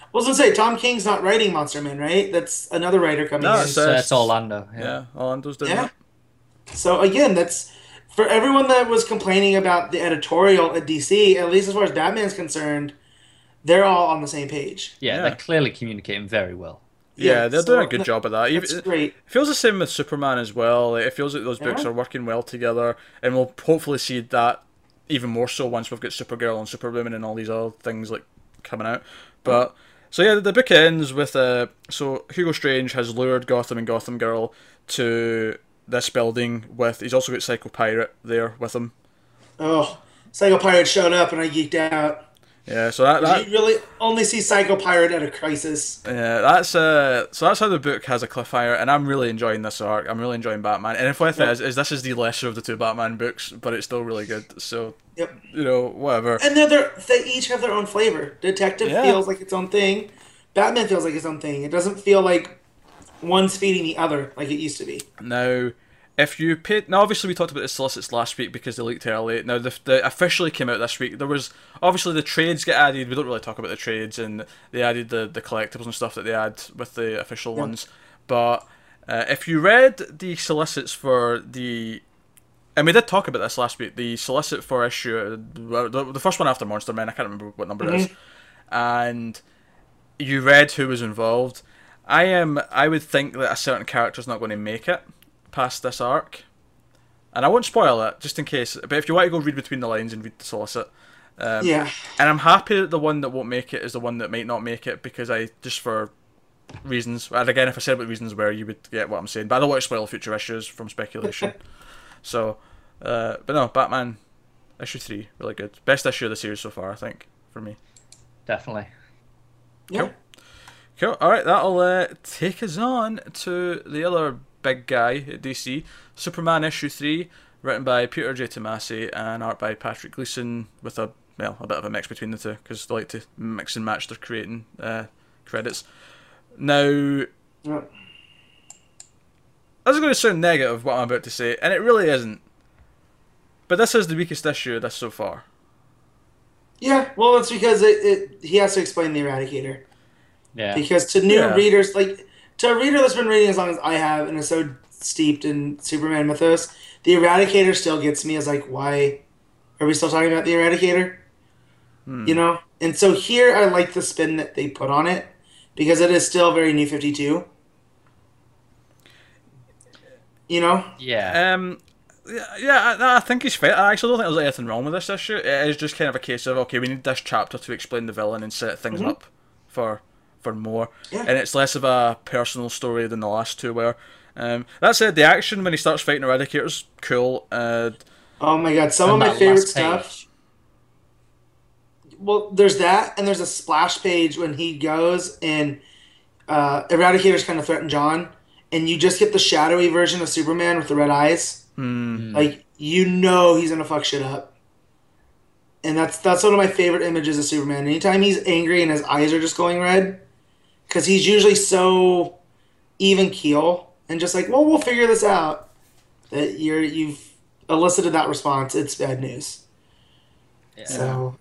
I was gonna say Tom King's not writing Monster Man, right? That's another writer coming No, in. it's, so uh, it's Orlando. Yeah. Yeah, Orlando's doing Yeah. that. So again, that's for everyone that was complaining about the editorial at DC. At least as far as Batman's concerned, they're all on the same page. yeah, Yeah. they're clearly communicating very well. Yeah, Yeah, they're so doing a good that- job of that. Even- That's great. It feels the same with Superman as well. It feels like those books are working well together, and we'll hopefully see that even more so once we've got Supergirl and Superwoman and all these other things like coming out. But so yeah, the book ends with uh, so Hugo Strange has lured Gotham and Gotham Girl to this building with. He's also got Psycho Pirate there with him. Oh, Psycho Pirate showed up and I geeked out. Yeah, so that, that you really only see Psycho Pirate at a crisis. Yeah, that's uh, so that's how the book has a cliffhanger, and I'm really enjoying this arc. I'm really enjoying Batman, and if with it is, is this is the lesser of the two Batman books, but it's still really good. So Yep. you know, whatever. And they're, they're they each have their own flavor. Detective Yeah. feels like its own thing. Batman feels like its own thing. It doesn't feel like one's feeding the other like it used to be. Now, if you paid, now obviously we talked about the solicits last week because they leaked early. Now the, the officially came out this week. There was obviously the trades get added. We don't really talk about the trades, and they added the the collectibles and stuff that they add with the official Yeah. ones. But uh, if you read the solicits for the and we did talk about this last week. The solicit for issue, the, the first one after Monster Man, I can't remember what number it is, and you read who was involved. I am. I would think that a certain character's not going to make it past this arc, and I won't spoil it just in case. But if you want to go read between the lines and read the solicit, um, yeah. and I'm happy that the one that won't make it is the one that might not make it because I just for reasons. And again, if I said what reasons were, you would get what I'm saying. But I don't want to spoil future issues from speculation. so, uh, but no, Batman issue three really good. Best issue of the series so far, I think, for me. Definitely. Yeah. Cool. All right, that'll uh, take us on to the other big guy at DC, Superman issue three, written by Peter J. Tomasi and art by Patrick Gleason, with a well a bit of a mix between the two because they like to mix and match their creating uh, credits. Now, Yeah. this is going to sound negative what I'm about to say, and it really isn't. But this is the weakest issue of this so far. Yeah, well, it's because it, it he has to explain the Eradicator. Yeah. Because to new Yeah. readers, like to a reader that's been reading as long as I have and is so steeped in Superman mythos, the Eradicator still gets me as like, why are we still talking about the Eradicator? You know, and so here I like the spin that they put on it because it is still very New Fifty Two. You know, Yeah. Um, yeah, yeah, I, I think he's fair. I actually don't think there's anything wrong with this issue. It is just kind of a case of okay, we need this chapter to explain the villain and set things up for for more, Yeah. and it's less of a personal story than the last two were. Um, that said, the action when he starts fighting Eradicator's cool. Uh, oh my god, some of my favorite stuff. Well, there's that, and there's a splash page when he goes and uh, Eradicator's kind of threatened John, and you just get the shadowy version of Superman with the red eyes. Like you know he's gonna fuck shit up, and that's that's one of my favorite images of Superman. Anytime he's angry and his eyes are just going red, because he's usually so even keel and just like, well, we'll figure this out. That you're you've elicited that response. It's bad news. Yeah. So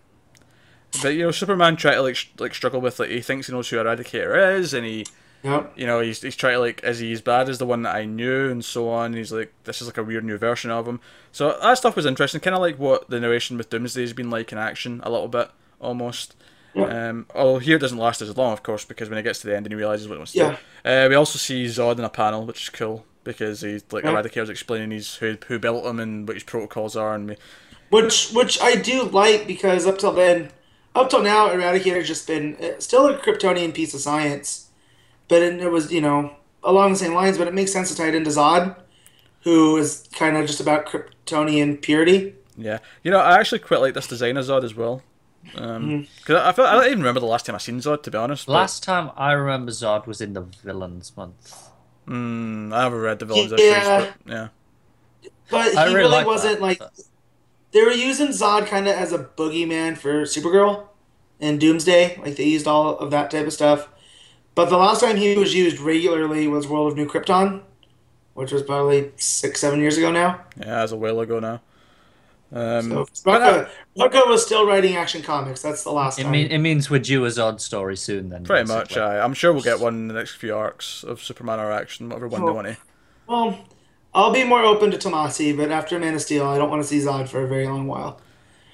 but you know, Superman try to like sh- like struggle with like he thinks he knows who Eradicator is, and he yep. you know, he's he's trying to like, is he as bad as the one that I knew, and so on. He's like, this is like a weird new version of him. So that stuff was interesting, kind of like what the narration with Doomsday's been like in action a little bit, almost. Yeah. Um, although here it doesn't last as long, of course, because when he gets to the end and he realizes what he wants to Yeah. do. Uh, we also see Zod in a panel, which is cool because he's like Yeah. Eradicator's explaining his who who built him and what his protocols are, and we, Which which I do like because up till then, up till now, Eradicator's just been uh, still a Kryptonian piece of science, but it, it was you know along the same lines. But it makes sense to tie it into Zod, who is kind of just about Kryptonian purity. yeah, you know, I actually quite like this design of Zod as well. Um, Mm-hmm. because I, feel, I don't even remember the last time I seen Zod, to be honest. but- Last time I remember Zod was in the Villains Month. Mm, I haven't read the villains Yeah. issues, but yeah. But I he really really like wasn't that, like but- they were using Zod kind of as a boogeyman for Supergirl and Doomsday. Like they used all of that type of stuff. But the last time he was used regularly was World of New Krypton, which was probably six, seven years ago now. Yeah, that was a while ago now. Um, So but Rucka, Rucka was still writing Action Comics. That's the last It, time. mean, it means we're due a Zod story soon then. pretty much, basically. aye. I'm sure we'll get one in the next few arcs of Superman or action, whatever one they want to. well, I'll be more open to Tomasi, but after Man of Steel, I don't want to see Zod for a very long while.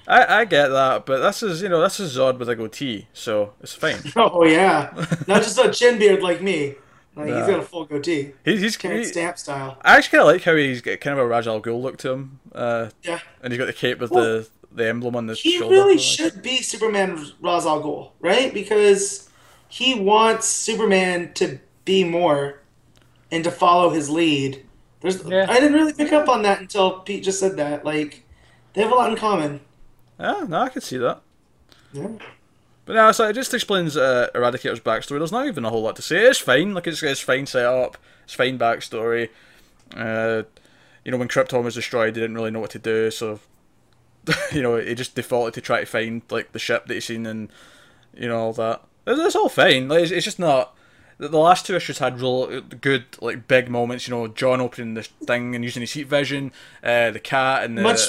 I, I get that, but this is you know this is Zod with a goatee, so it's fine. Oh yeah, not just a chin beard like me. Like Yeah. he's got a full goatee, He's he's Terence he, Stamp style. I actually kind of like how he's got kind of a Ra's al Ghul look to him, uh, Yeah. and he's got the cape with Well, the the emblem on the He shoulder. really like should be Superman Ra's al Ghul, right? Because he wants Superman to be more and to follow his lead. There's, Yeah. I didn't really pick up on that until Pete just said that. Like, they have a lot in common. Yeah, no, I could see that. Yeah. But no, so it just explains uh, Eradicator's backstory. There's not even a whole lot to say. It's fine. Like it's, it's fine setup. It's fine backstory. Uh, you know, when Krypton was destroyed, they didn't really know what to do, so you know, he just defaulted to try to find like the ship that he's seen and you know all that. It's, it's all fine. Like it's, it's just not. the, the last two issues had real good like big moments. You know, John opening the thing and using his heat vision, uh, the cat and the Much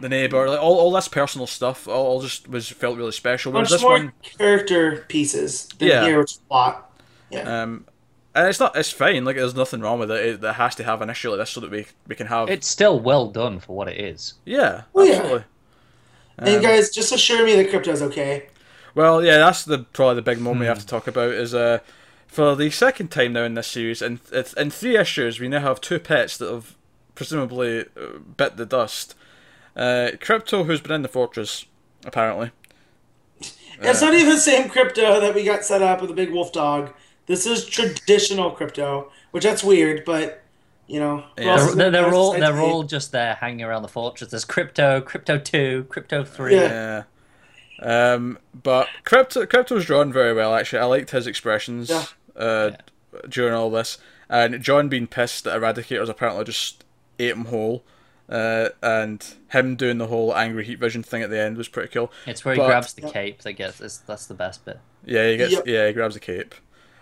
the neighbor, like all, all this personal stuff, all, all just was felt really special. Whereas much this more one, character pieces than Yeah. here, which plot. Yeah. um, and it's not, it's fine. Like there's nothing wrong with it. It, it has to have an issue like this so that we we can have. It's still well done for what it is. yeah, Well, yeah. absolutely. and Um, guys, just assure me that Krypto's okay. Well, yeah, that's the probably the big moment we have to talk about is uh, for the second time now in this series, and it's in three issues we now have two pets that have presumably uh, bit the dust. Uh, Krypto, who's been in the fortress, apparently. it's not even the same Krypto that we got set up with the big wolf dog. This is traditional Krypto, which that's weird, but you know, Yeah. They're, they're, they're all they're all just there hanging around the fortress. There's Krypto, Krypto two, Krypto three. Yeah. Yeah. Um, but Krypto Krypto's drawn very well actually. I liked his expressions Yeah. uh, during all this, and John being pissed that Eradicators apparently just ate him whole. Uh, and him doing the whole angry heat vision thing at the end was pretty cool. It's where he But- grabs the Yep. cape that gets this. That's the best bit. Yeah, he gets. Yep. Yeah, he grabs the cape.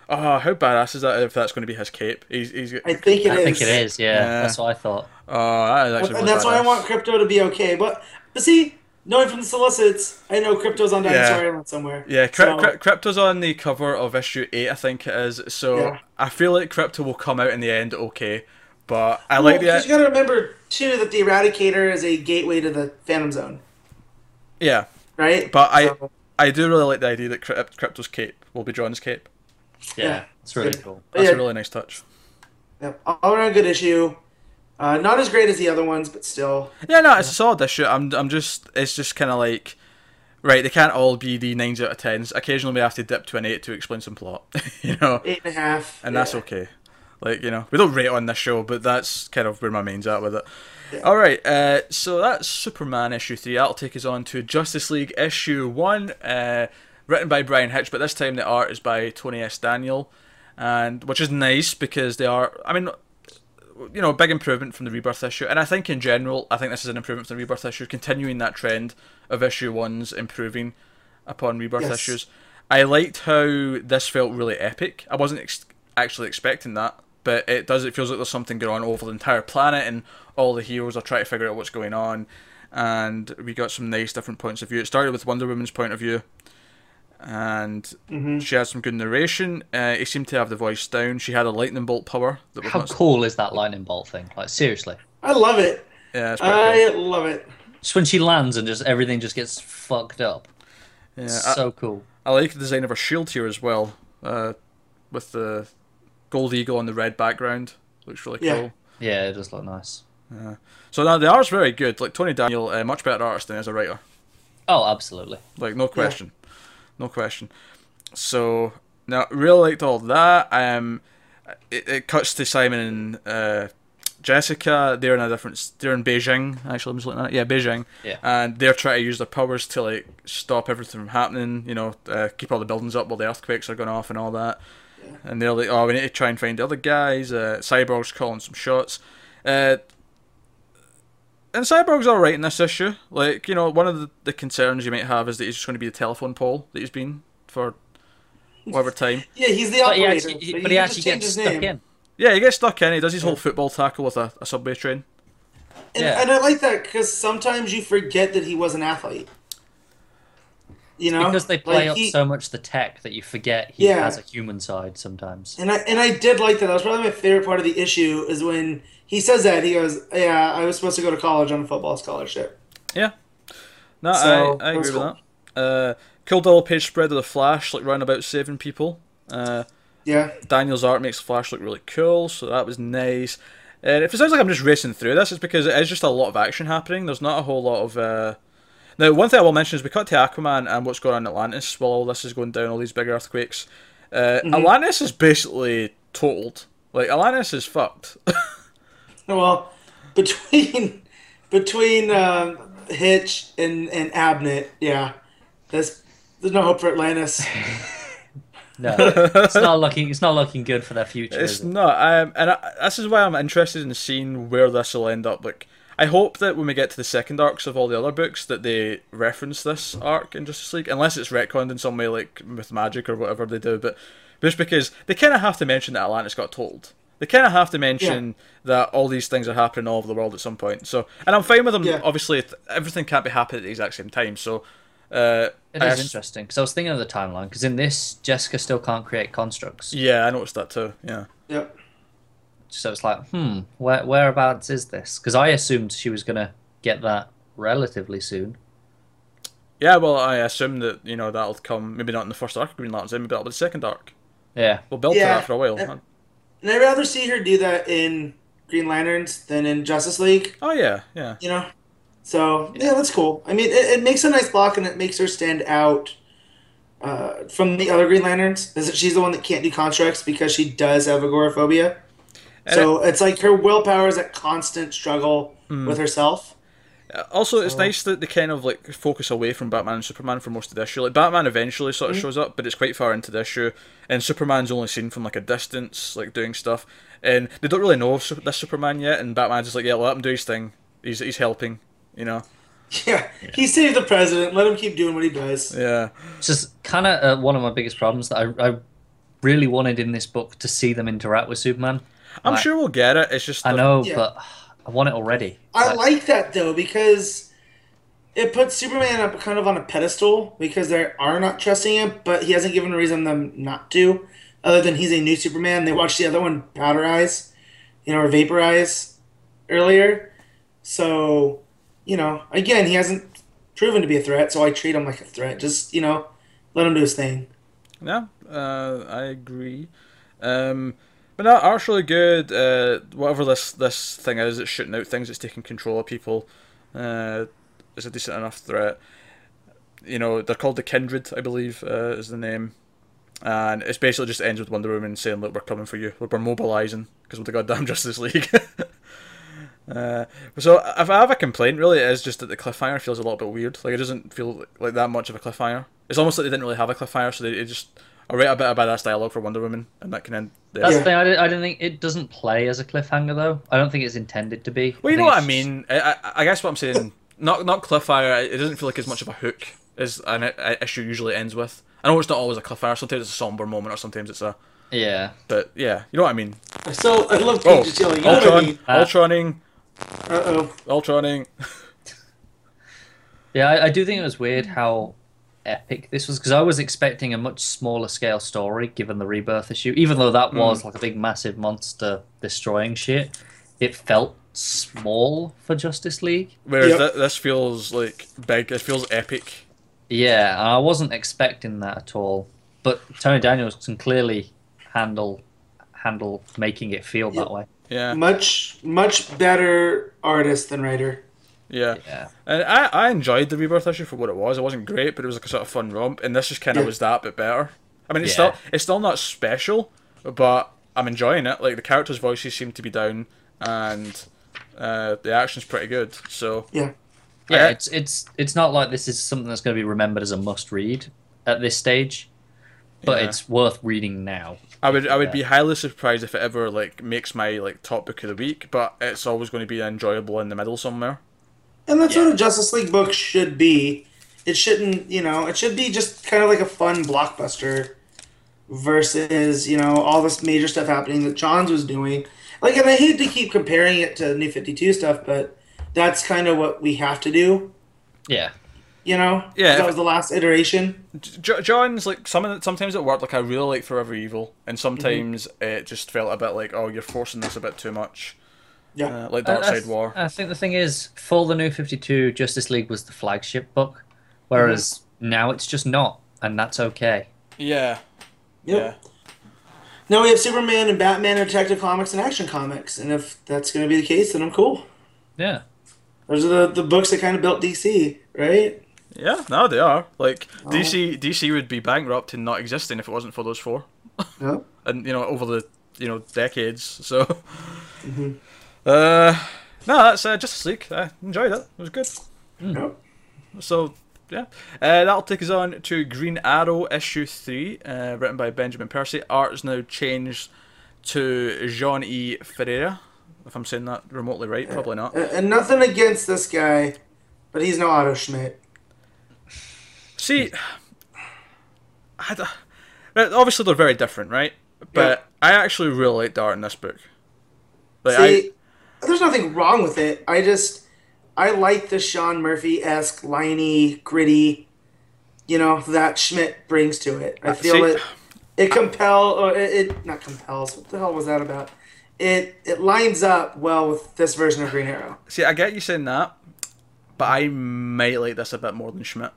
Oh, how badass is that? If that's going to be his cape, he's he's. I think it I is. think it is. Yeah, Yeah. that's what I thought. Oh, that is actually. and really that's why I want Krypto to be okay. But but see, knowing from the solicits, I know Krypto's on Dinosaur Yeah. Island somewhere. Yeah, Crypt- So- Crypt- Krypto's on the cover of issue eight, I think it is. So Yeah. I feel like Krypto will come out in the end okay, but I Well, like the 'cause you got to remember too that the Eradicator is a gateway to the Phantom Zone, yeah, right? but I So, I do really like the idea that Crypt- Krypto's cape will be John's cape. Yeah, Yeah. it's really Good. cool. That's Yeah. a really nice touch. yeah, all around good issue. Uh, not as great as the other ones, but still. Yeah, no, it's a solid issue. I'm I'm just it's just kind of like. Right, they can't all be the nines out of tens. Occasionally, we have to dip to an eight to explain some plot, you know. Eight and a half. and yeah. that's okay. Like you know, we don't rate on this show, but that's kind of where my mind's at with it. Yeah. All right, uh, so that's Superman issue three. That'll take us on to Justice League issue one, uh, written by Bryan Hitch, but this time the art is by Tony S. Daniel, and which is nice because they are. I mean, you know, a big improvement from the Rebirth issue, and I think in general, I think this is an improvement from the Rebirth issue, continuing that trend of issue ones improving upon Rebirth Yes. issues. I liked how this felt really epic. I wasn't ex- actually expecting that, but it does. It feels like there's something going on over the entire planet, and all the heroes are trying to figure out what's going on. And we got some nice different points of view. It started with Wonder Woman's point of view, and Mm-hmm. she had some good narration. Uh, he seemed to have the voice down. She had a lightning bolt power that was How not. cool is that lightning bolt thing? Like seriously, I love it. Yeah, it's I cool. love it. just when she lands and just everything just gets fucked up. Yeah, It's I, so cool. I like the design of her shield here as well, uh, with the gold eagle on the red background. Looks really Yeah. cool. Yeah, it does look nice. Yeah. So now the art's very good. Like Tony Daniel, uh, much better artist than as a writer. Oh, absolutely. Like no question, no question. So now really liked all that. Um, it, it cuts to Simon and uh, Jessica. They're in a different. They're in Beijing. Actually, I'm just looking at it. Yeah, Beijing. Yeah. And they're trying to use their powers to like stop everything from happening. You know, uh, keep all the buildings up while the earthquakes are going off and all that. And they're like, oh, we need to try and find the other guys. Uh, Cyborg's calling some shots. Uh, and Cyborg's alright in this issue. Like, you know, one of the, the concerns you might have is that he's just going to be the telephone pole that he's been for whatever time. Yeah, he's the But he operator. actually, but but he he actually change gets his stuck name. in. Yeah, he gets stuck in. He does his whole football tackle with a, a subway train. And, Yeah. and I like that because sometimes you forget that he was an athlete. You know, Because they play Like, up he- so much the tech that you forget he Yeah. has a human side sometimes. And I and I did like that. That was probably my favorite part of the issue is when he says that he goes, "Yeah, I was supposed to go to college on a football scholarship." Yeah. No, So, I, I that was agree with that. Uh, cool double page spread of the Flash, like round about saving people. Uh, Yeah, Daniel's art makes Flash look really cool, so that was nice. And if it sounds like I'm just racing through this, it's because it is just a lot of action happening. There's not a whole lot of. Uh... Now, one thing I will mention is we cut to Aquaman and what's going on in Atlantis while all this is going down, all these big earthquakes. Uh, Atlantis is basically totaled. Like, Atlantis is fucked. well, between between um, Hitch and and Abnett, yeah, there's there's no hope for Atlantis. No, it's not looking. It's not looking good for their future. It's is it? not, um, and I, this is why I'm interested in seeing where this will end up. Like, I hope that when we get to the second arcs of all the other books, that they reference this arc in Justice League, unless it's retconned in some way, like with magic or whatever they do. But just because they kind of have to mention that Atlantis got told. They kind of have to mention that all these things are happening all over the world at some point. So, and I'm fine with them. Yeah. Obviously, everything can't be happening at the exact same time. So, uh, It I interesting because I was thinking of the timeline because in this Jessica still can't create constructs, Yeah, I noticed that too. Yeah. Yep. So it's like, hmm, where whereabouts is this? Because I assumed she was gonna get that relatively soon. Yeah, well, I assume that you know that'll come. Maybe not in the first arc of Green Lantern, maybe that'll be the second arc. Yeah, We'll build Yeah. to that for a while. Uh, And I'd rather see her do that in Green Lanterns than in Justice League. Oh yeah, yeah. You know. So yeah, that's cool. I mean, it, it makes a nice block and it makes her stand out uh, from the other Green Lanterns. Is that she's the one that can't do constructs because she does have agoraphobia. And so it's like her willpower is a constant struggle Hmm. with herself. Uh, Also, it's nice that they kind of like focus away from Batman and Superman for most of the issue. Like Batman eventually sort of shows up, but it's quite far into the issue, and Superman's only seen from like a distance, like doing stuff, and they don't really know Su- this Superman yet. And Batman's just like, yeah, let him do his thing. He's he's helping, you know. Yeah, he saved the president. Let him keep doing what he does. Yeah, it's just kind of uh, one of my biggest problems that I, I really wanted in this book to see them interact with Superman. I'm Like, sure we'll get it. It's just I know, Yeah. but I want it already. I like that though because it puts Superman up kind of on a pedestal because they are not trusting him, but he hasn't given a reason them not to, other than he's a new Superman. They watched the other one powderize, you know, or vaporize earlier. So, you know, again, he hasn't proven to be a threat, so I treat him like a threat. Just, you know, let him do his thing. Yeah, uh, I agree. Um, but no, really good. Uh, whatever this this thing is, it's shooting out things. It's taking control of people. Uh, it's a decent enough threat. You know, they're called the Kindred, I believe, uh, is the name. And it's basically just ends with Wonder Woman saying, "Look, we're coming for you. We're mobilizing because we're the goddamn Justice League." Uh, so if I have a complaint, really, it is just that the cliffhanger feels a little bit weird. Like it doesn't feel like that much of a cliffhanger. It's almost like they didn't really have a cliffhanger, so they, just I write a bit of badass dialogue for Wonder Woman, and that can end. There. That's Yeah. the thing. I, don't- I don't think it doesn't play as a cliffhanger though. I don't think it's intended to be. well, you know what I it's just- mean. I, I, I guess what I'm saying, not not cliffhanger. It doesn't feel like as much of a hook as an i- issue usually ends with. I know it's not always a cliffhanger. Sometimes it's a somber moment, or sometimes it's a. Yeah. But yeah, you know what I mean. So I love Oh, Cage yelling. You know what I mean? Uh, Ultroning, Uh oh. Ultroning. Yeah, I, I do think it was weird how epic this was because I was expecting a much smaller scale story given the rebirth issue. Even though that was hmm. like a big, massive monster destroying shit, it felt small for Justice League. Whereas Yep. thi- this feels like big. It feels epic. Yeah, I wasn't expecting that at all. But Tony Daniels can clearly handle handle making it feel that way. Yeah, Much, much better artist than writer. Yeah. Yeah. And I, I enjoyed the rebirth issue for what it was. It wasn't great, but it was like a sort of fun romp. And this just kind of Yeah. was that, but better. I mean, it's Yeah. still it's still not special, but I'm enjoying it. Like the characters' voices seem to be down, and uh, the action's pretty good. So Yeah. Yeah, it's it's it's not like this is something that's going to be remembered as a must read at this stage, but Yeah. it's worth reading now. I would I would be highly surprised if it ever like makes my like top book of the week. But it's always going to be enjoyable in the middle somewhere. And that's Yeah. what a Justice League book should be. It shouldn't, you know, it should be just kind of like a fun blockbuster versus, you know, all this major stuff happening that Johns was doing. Like, and I hate to keep comparing it to New 52 stuff, but that's kind of what we have to do, Yeah, you know? Yeah, That was the last iteration. J- John's like some of the, sometimes it worked like I really like Forever Evil, and sometimes mm-hmm. it just felt a bit like oh you're forcing this a bit too much, Yeah. uh, like I- Dark I Side War. I think the thing is, for the new Fifty Two, Justice League was the flagship book, whereas mm-hmm. now it's just not, and that's okay. Yeah, Yep. Now we have Superman and Batman and Detective Comics and Action Comics. And if that's going to be the case, then I'm cool. Yeah, Those are the, the books that kind of built DC, right? yeah, yeah. No, they are like oh. DC. DC would be bankrupt and not existing if it wasn't for those four, Yep. and you know over the you know decades. So, mm-hmm. Uh, no, that's uh, Justice League. I enjoyed it. It was good. Yep. So yeah, uh, that'll take us on to Green Arrow issue three, uh, written by Benjamin Percy. Art is now changed to Jean E. Ferreyra. If I'm saying that remotely right, probably not. And, and nothing against this guy, but he's no Otto Schmidt. See, I d- right, obviously they're very different, right? But I actually really like the art in this book. Like, See, there's nothing wrong with it. I just I like the Sean Murphy esque, liney, gritty, you know, that Schmidt brings to it. I uh, feel see- it it compel or it, it not compels. What the hell was that about? It it lines up well with this version of Green Arrow. See, I get you saying that, but I might like this a bit more than Schmidt.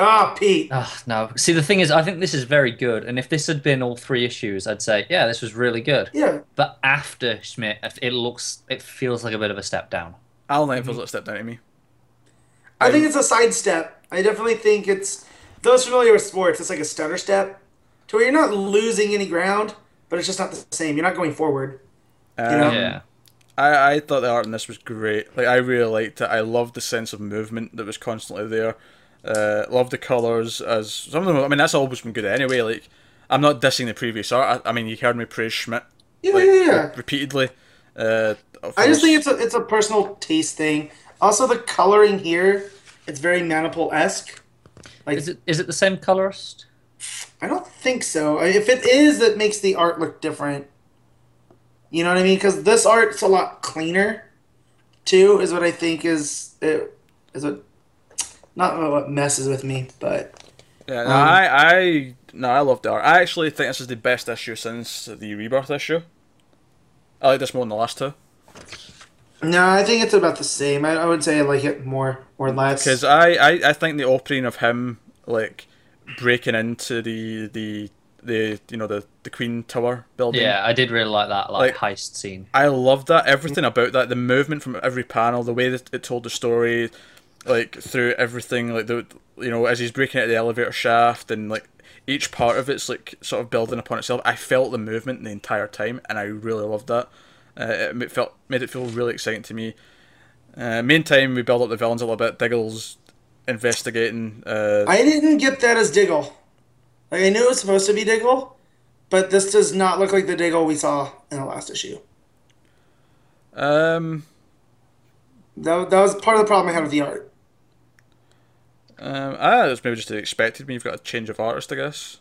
Ah, Pete. Ah, no. See, the thing is, I think this is very good. And if this had been all three issues, I'd say, yeah, this was really good. Yeah. But after Schmidt, it looks, it feels like a bit of a step down. Alan Knight feels like a step down to me. I think it's a sidestep. I definitely think it's those familiar with sports. It's like a stutter step, to where you're not losing any ground, but it's just not the same. You're not going forward. Um, know? yeah. I, I thought the art in this was great. Like I really liked it. I loved the sense of movement that was constantly there. Uh, loved the colors as some of them. I mean, that's always been good anyway. Like I'm not dissing the previous art. I, I mean, you heard me praise Schmidt Yeah, like, yeah, yeah. repeatedly. Uh, I just think it's a it's a personal taste thing. Also, the coloring here, it's very Manipul esque. Like Is it is it the same colorist? I don't think so. If it is, that makes the art look different. You know what I mean? Because this art's a lot cleaner, too. Is what I think is it is what not what messes with me, but Yeah, no, Um, I, I, no, I love the art. I actually think this is the best issue since the Rebirth issue. I like this more than the last two no, I think it's about the same. I, I would say I like it more or less. because I, I, I think the opening of him like breaking into the the the you know the the Queen Tower building. Yeah, I did really like that like, Like- heist scene. I love that. Everything about that, the movement from every panel, the way that it told the story, like through everything, like the you know as he's breaking out the elevator shaft and like each part of it's like sort of building upon itself. I felt the movement the entire time, and I really loved that. Uh, it felt made it feel really exciting to me. Uh, meantime, we build up the villains a little bit. Diggle's investigating. Uh, I didn't get that as Diggle. Like I knew it was supposed to be Diggle, but this does not look like the Diggle we saw in the last issue. um, That, that was part of the problem I had with the art. Um, ah, it's maybe just expected when You've got a change of artist, I guess.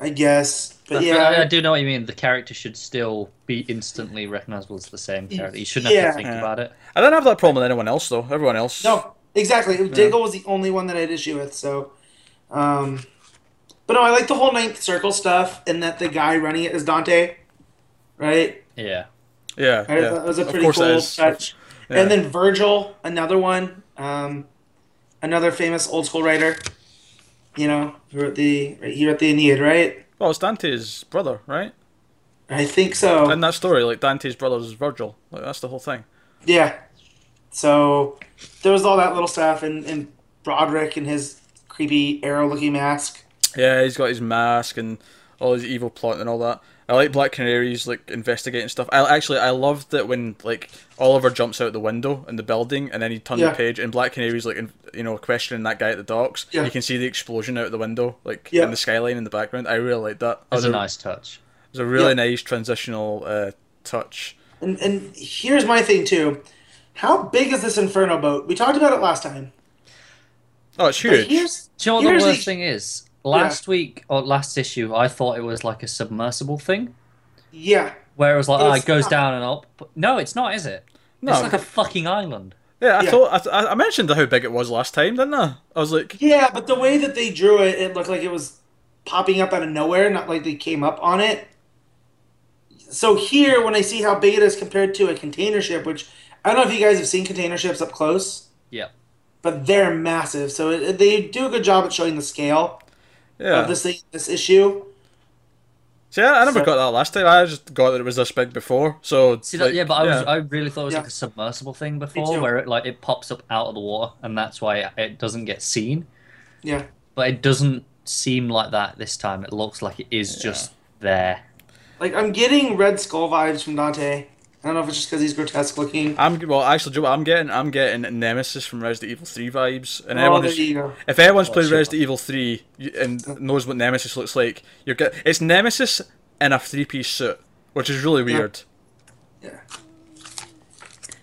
I guess, but I- yeah, I, I do know what you mean. The character should still be instantly recognizable as the same character. You shouldn't have to think Yeah. about it. I don't have that problem with anyone else though. Everyone else. no, exactly. Diggle was the only one that I had issue with. So, um, but no, I like the whole Ninth Circle stuff, and that the guy running it is Dante, right? Yeah. Yeah, I yeah. that was a pretty cool touch. Yeah. And then Virgil, another one, um, another famous old school writer. You know, who wrote the he wrote the Aeneid, right? Well, it's Dante's brother, right? I think so. In that story, like Dante's brother's Virgil. Like that's the whole thing. Yeah. So there was all that little stuff, and, and Broderick and his creepy arrow looking mask. Yeah, he's got his mask and all his evil plot and all that. I like Black Canary's like investigating stuff. I actually I loved that when like Oliver jumps out the window in the building and then he turns Yeah. the page and Black Canary's like in, you know questioning that guy at the docks. Yeah. You can see the explosion out the window like Yeah. in the skyline in the background. I really liked that. That That's was a a, nice touch. it was a really Yeah. nice transitional uh, touch. And and here's my thing too. How big is this Inferno boat? We talked about it last time. Oh, it's But huge. here's Do you know what the worst the- thing is? Last week or last issue, I thought it was like a submersible thing, Yeah. where it was like, oh, it goes not. down and up. But no, it's not, is it? No. It's like a fucking island. Yeah, I Yeah. thought I, I mentioned how big it was last time, didn't I? I was like, Yeah, but the way that they drew it, it looked like it was popping up out of nowhere, not like they came up on it. So here, when I see how big it is compared to a container ship, which I don't know if you guys have seen container ships up close, Yeah. but they're massive. So it, they do a good job at showing the scale yeah. of this thing, this issue. See, I, I never So- got that last time. I just got that it was this big before. So See like, that? Yeah, but I was yeah. I really thought it was Yeah. like a submersible thing before, where it like it pops up out of the water, and that's why it, it doesn't get seen. Yeah. But it doesn't seem like that this time. It looks like it is just there. Like, I'm getting Red Skull vibes from Dante. I don't know if it's just because he's grotesque looking. I'm well. Actually, Joe, I'm getting I'm getting Nemesis from Resident Evil Three vibes. And Oh, anyone there who's, you go. if anyone's played sure. Resident Evil Three and knows what Nemesis looks like, you're get it's Nemesis in a three piece suit, which is really weird. Yeah.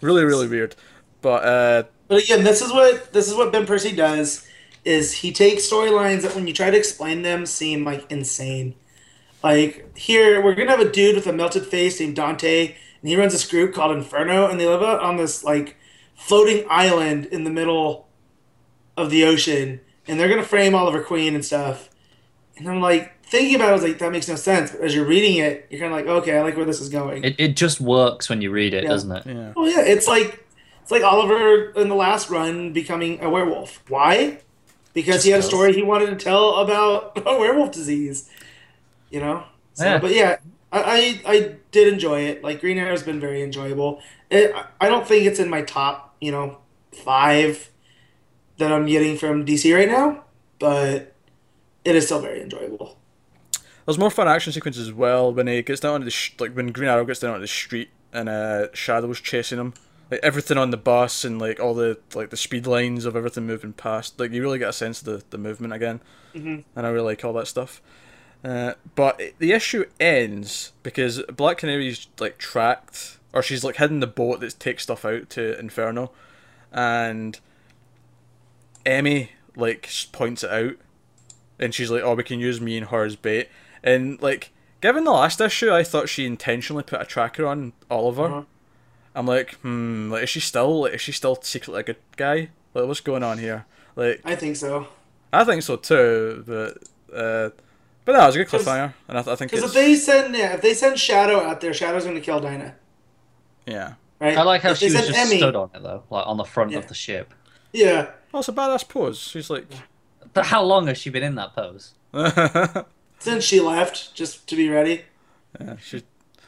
really, really weird. But uh, But again, this is what this is what Ben Percy does is he takes storylines that when you try to explain them seem like insane. Like here, we're gonna have a dude with a melted face named Dante, and he runs this group called Inferno, and they live out on this like floating island in the middle of the ocean, and they're gonna frame Oliver Queen and stuff. And I'm like thinking about it, I was like, that makes no sense. But as you're reading it, you're kind of like, okay, I like where this is going. It, it just works when you read it, Yeah. doesn't it? yeah, Oh yeah, it's like it's like Oliver in the last run becoming a werewolf. Why? Because Just he had a story he wanted to tell about a werewolf disease. You know. So, Yeah. but yeah, I, I I did enjoy it. Like Green Arrow's been very enjoyable. It, I don't think it's in my top, you know, five that I'm getting from DC right now, but it is still very enjoyable. there's more fun action sequences as well when he gets down on the sh- like when Green Arrow gets down on the street and uh, Shadow's chasing him. Like everything on the bus and like all the like the speed lines of everything moving past. Like you really get a sense of the, the movement again, Mhm. and I really like all that stuff. Uh, but the issue ends because Black Canary's like tracked, or she's like hidden the boat that takes stuff out to Inferno, and Emmy like points it out, and she's like, "Oh, we can use me and her as bait." And like, given the last issue, I thought she intentionally put a tracker on Oliver. Uh-huh. I'm like, hmm, like is she still like is she still secretly a good guy? Like, what's going on here? Like, I think so. I think so too, but uh, but no, it was a good 'Cause- cliffhanger, and I, th- I think Because if they send yeah, if they send Shadow out there, Shadow's going to kill Dinah, yeah. right? I like how If she was just Emmy- stood on it though, like on the front Yeah. of the ship. Yeah. Oh, it's a badass pose. She's like, But how long has she been in that pose? Since she left, just to be ready. she's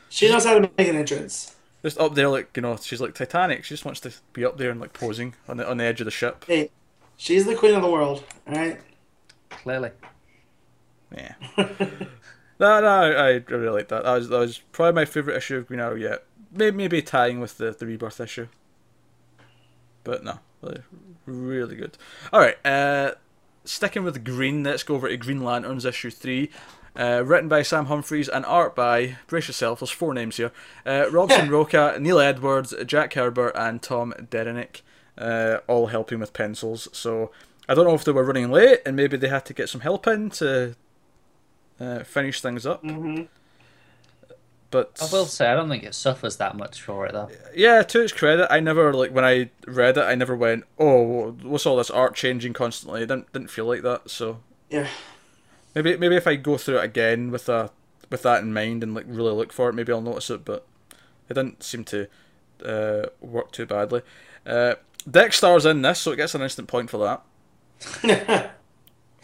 She knows how to make an entrance. just up there, like you know, she's like Titanic. She just wants to be up there and like posing on the on the edge of the ship. Hey, she's the queen of the world, alright? Clearly. Yeah. No, no, I, I really like that. That was that was probably my favorite issue of Green Arrow yet. Maybe maybe tying with the the rebirth issue. But no, really, really good. All right, uh, sticking with green, let's go over to Green Lanterns issue three. Uh, written by Sam Humphries and art by brace yourself. There's four names here: uh, Robson Rocha, Neil Edwards, Jack Herbert, and Tom Derenick. Uh, all helping with pencils. So I don't know if they were running late and maybe they had to get some help in to uh, finish things up. hmm But I will say I don't think it suffers that much for it though. yeah, to its credit, I never like when I read it, I never went, "Oh, what's all this art changing constantly?" I didn't didn't feel like that. So Yeah. maybe maybe if I go through it again with a with that in mind and like really look for it, maybe I'll notice it. But it didn't seem to uh, work too badly. Uh, Dex-Starr's in this, so it gets an instant point for that.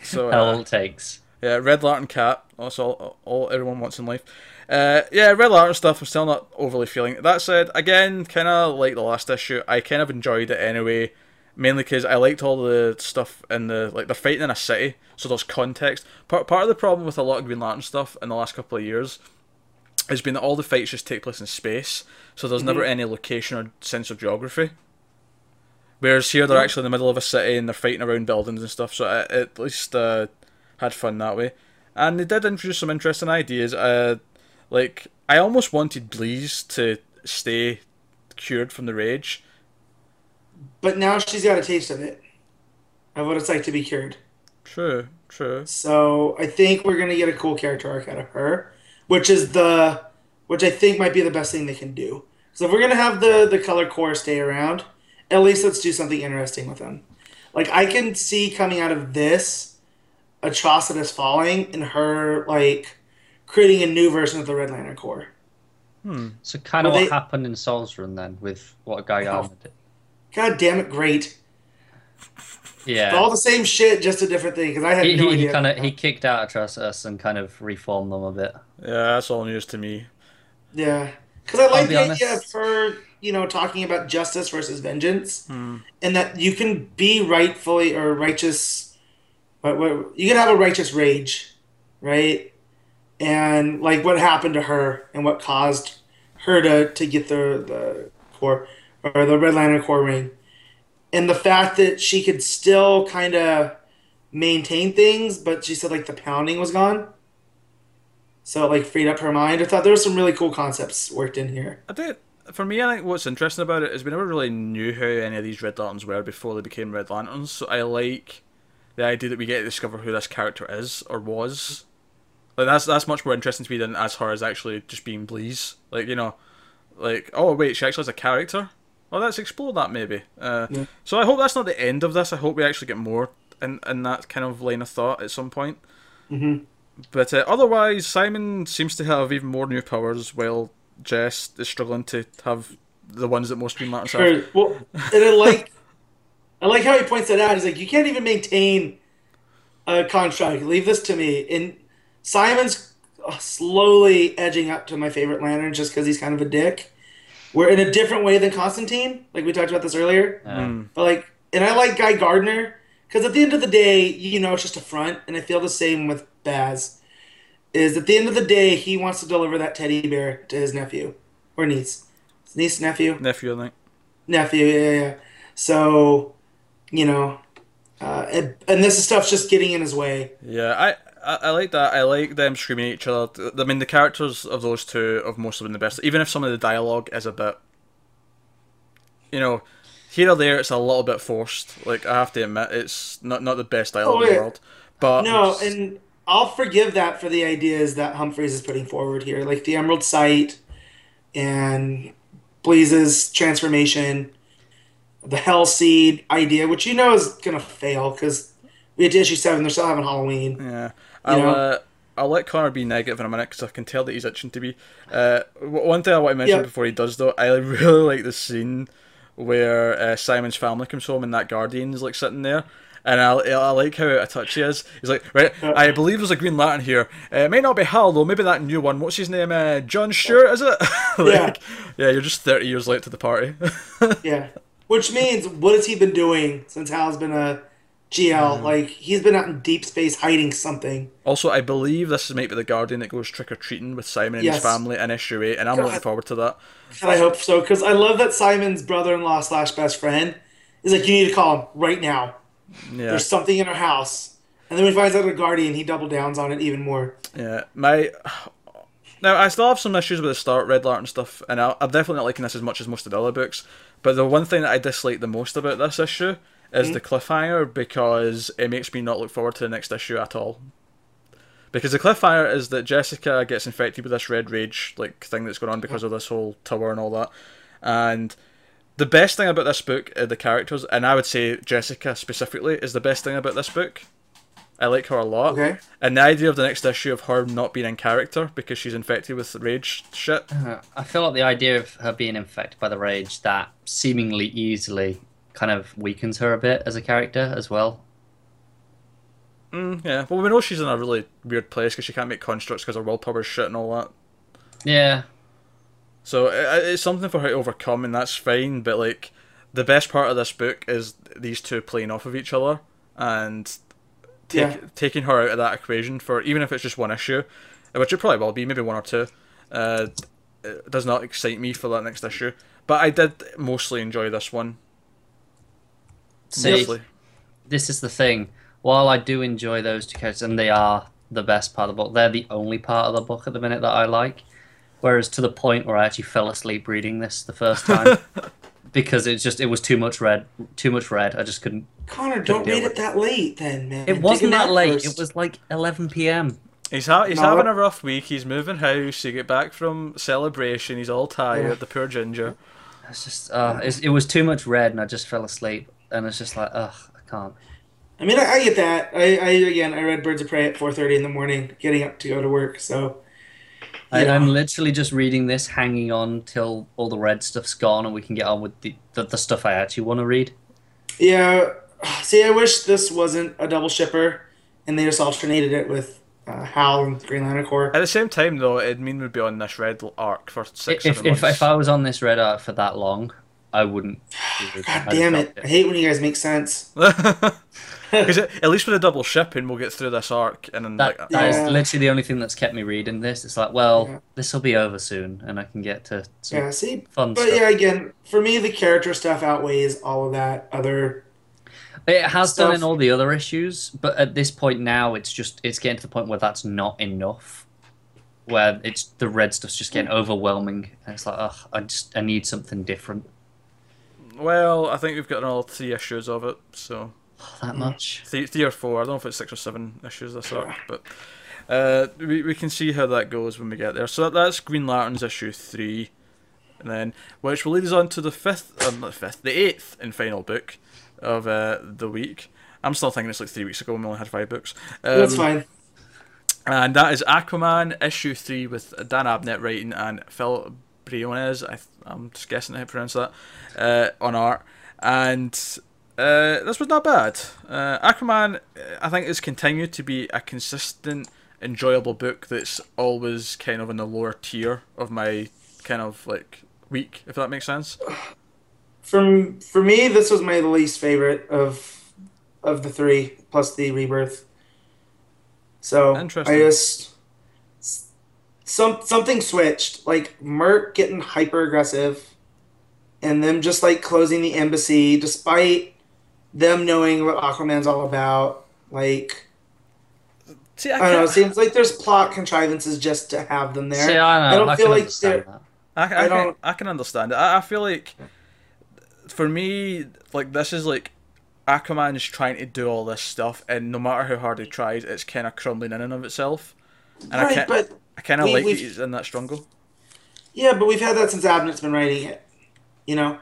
So How uh, all takes. Yeah, Red Lantern Cat. That's all, all everyone wants in life. Uh, yeah, Red Lantern stuff. I'm still not overly feeling. That said, again, kind of like the last issue. I kind of enjoyed it anyway, mainly because I liked all the stuff in the like they're fighting in a city, so there's context. Part part of the problem with a lot of Green Lantern stuff in the last couple of years has been that all the fights just take place in space, so there's never any location or sense of geography. Whereas here they're actually in the middle of a city and they're fighting around buildings and stuff, so I at least uh, had fun that way. And they did introduce some interesting ideas. Uh, like I almost wanted Bleez to stay cured from the rage. But now she's got a taste of it, of what it's like to be cured. True, true. So I think we're gonna get a cool character arc out of her, which is the, which I think might be the best thing they can do. So if we're gonna have the the color corps stay around, at least let's do something interesting with them. Like I can see coming out of this, Atrocitus falling and her like creating a new version of the Red Lantern Corps. Hmm. So kind of Well, what they- happened in Soule's Run then with what Guy Oh. Did. God damn it, great! Yeah. All the same shit, just a different thing. Because I had he, no he, he kind of he kicked out Atrocitus and kind of reformed them a bit. Yeah, that's all news to me. Yeah, because I like be the idea of her, you know, talking about justice versus vengeance, hmm. and that you can be rightfully or righteous. What, what you can have a righteous rage, right? And like what happened to her and what caused her to to get the the core or the Red Lantern Corps ring, and the fact that she could still kind of maintain things, but she said like the pounding was gone. So it like freed up her mind. I thought there were some really cool concepts worked in here. I did. for me, I think what's interesting about it is we never really knew who any of these Red Lanterns were before they became Red Lanterns. So I like the idea that we get to discover who this character is or was. Like that's that's much more interesting to me than as her as actually just being Bleez. Like you know, like oh wait, she actually has a character. Well, let's explore that maybe. Uh, Yeah. So I hope that's not the end of this. I hope we actually get more in in that kind of line of thought at some point. Mhm. But uh, otherwise, Simon seems to have even more new powers, while Jess is struggling to have the ones that most Green Lanterns have. Well, and I like, I like how he points that out. He's like, you can't even maintain a contract. Leave this to me. And Simon's uh, slowly edging up to my favorite Lantern just because he's kind of a dick. We're in a different way than Constantine. Like we talked about this earlier. Um, But like, and I like Guy Gardner because at the end of the day, you know, it's just a front, and I feel the same with Baz. Is at the end of the day, he wants to deliver that teddy bear to his nephew or niece, niece nephew Nephew, I think. nephew. Yeah, yeah, yeah. So, you know, uh, and, and this stuff's just getting in his way. Yeah, I, I I like that. I like them screaming at each other. I mean, the characters of those two have mostly been the best. Even if some of the dialogue is a bit, you know, here or there, it's a little bit forced. Like I have to admit, it's not not the best dialogue Oh, in the world. But No, and I'll forgive that for the ideas that Humphries is putting forward here, like the Emerald Sight and Bleez's transformation, the Hell Seed idea, which you know is gonna fail because we had issue seven. They're still having Halloween. Yeah, I'll uh, I'll let Connor be negative in a minute because I can tell that he's itching to be. Uh, one thing I want to mention Yeah. before he does though, I really like the scene where uh, Simon's family comes home and that Guardian's like sitting there. And I, I like how out of touch he is. He's like, right, I believe there's a Green Lantern here. Uh, it may not be Hal though. Maybe that new one. What's his name? Uh, John Stewart, is it? like, yeah. You're just thirty years late to the party. Yeah, which means what has he been doing since Hal's been a GL? Mm. Like he's been out in deep space hiding something. also, I believe this is maybe the Guardian that goes trick or treating with Simon and his family in issue eight, and I'm God. looking forward to that. And I hope so because I love that Simon's brother-in-law slash best friend is like, you need to call him right now. Yeah. There's something in our house. And then when he finds out the Guardian, he double downs on it even more. Yeah, my now I still have some issues with the start Red Lantern stuff, and I'm definitely not liking this as much as most of the other books. But the one thing that I dislike the most about this issue is hmm? the cliffhanger because it makes me not look forward to the next issue at all. Because the cliffhanger is that Jessica gets infected with this red rage like thing that's going on because of this whole tower and all that, and the best thing about this book are the characters, and I would say Jessica specifically is the best thing about this book. I like her a lot. Okay. And the idea of the next issue of her not being in character because she's infected with rage shit. Uh, I feel like the idea of her being infected by the rage that seemingly easily kind of weakens her a bit as a character as well. Mm, yeah. Well, we know she's in a really weird place because she can't make constructs because her willpower is shit and all that. Yeah, So it, it's something for her to overcome, and that's fine. But like, the best part of this book is these two playing off of each other and take, Yeah. taking her out of that equation for even if it's just one issue, which it probably will be, maybe one or two. Uh, it does not excite me for that next issue, but I did mostly enjoy this one. see, Mostly. this is the thing. While I do enjoy those two characters, and they are the best part of the book, they're the only part of the book at the minute that I like. Whereas to the point where I actually fell asleep reading this the first time because it's just it was too much red, too much red. I just couldn't. Connor, don't deal read with it that late then, man. It wasn't that late. first. It was like 11 p.m. He's ha- he's No, having a rough week. He's moving house. He get back from celebration. He's all tired. Yeah. The poor ginger. It's just uh, it's, it was too much red, and I just fell asleep. And it's just like, ugh, I can't. I mean, I, I get that. I, I again, I read Birds of Prey at 4:30 in the morning, getting up to go to work. So I, Yeah. I'm literally just reading this, hanging on till all the red stuff's gone, and we can get on with the the, the stuff I actually want to read. yeah, see, I wish this wasn't a double shipper, and they just alternated it with uh, Hal and Green Lantern Corps. At the same time, though, it'd mean we'd be on this red arc for six, If, seven if if I was on this red arc for that long, I wouldn't. God damn it! I hate when you guys make sense. Because at least with a double shipping, we'll get through this arc and then That, like that is Yeah. literally the only thing that's kept me reading this. It's like, well, Yeah. this will be over soon, and I can get to some Yeah, see, fun stuff. but stuff. yeah, again, for me, the character stuff outweighs all of that other. It has done in all the other issues, but at this point now, it's just it's getting to the point where that's not enough. where it's the red stuff's just getting overwhelming, and it's like, ugh, I just I need something different. Well, I think we've got all three issues of it, so That much. three, three or four. I don't know if it's six or seven issues this arc, but uh, we we can see how that goes when we get there. So that, that's Green Lantern's issue three, and then which will lead us on to the fifth, uh, not the fifth, the eighth and final book of uh, the week. I'm still thinking it's like three weeks ago when we only had five books. Um, That's fine. and that is Aquaman issue three with Dan Abnett writing and Phil Briones. I th- I'm just guessing how to pronounce that uh, on art, and uh, this was not bad. Uh, Aquaman, uh, I think, has continued to be a consistent, enjoyable book that's always kind of in the lower tier of my kind of like week, if that makes sense. For for me, this was my least favorite of of the three plus the rebirth. So Interesting. I just some something switched. Like Mera getting hyper aggressive, and them just like closing the embassy, despite them knowing what Aquaman's all about. Like See, I, I don't know. It seems like there's plot contrivances just to have them there. See, I, know, I don't I feel can like understand they're- I, I, I can, don't- I can understand it. I, I feel like for me, like this is like Aquaman is trying to do all this stuff, and no matter how hard he tries, it's kind of crumbling in and of itself. And I right, can't, but I kind of we- like that we've- he's in that struggle. yeah, but we've had that since Abnett's been writing it. You know.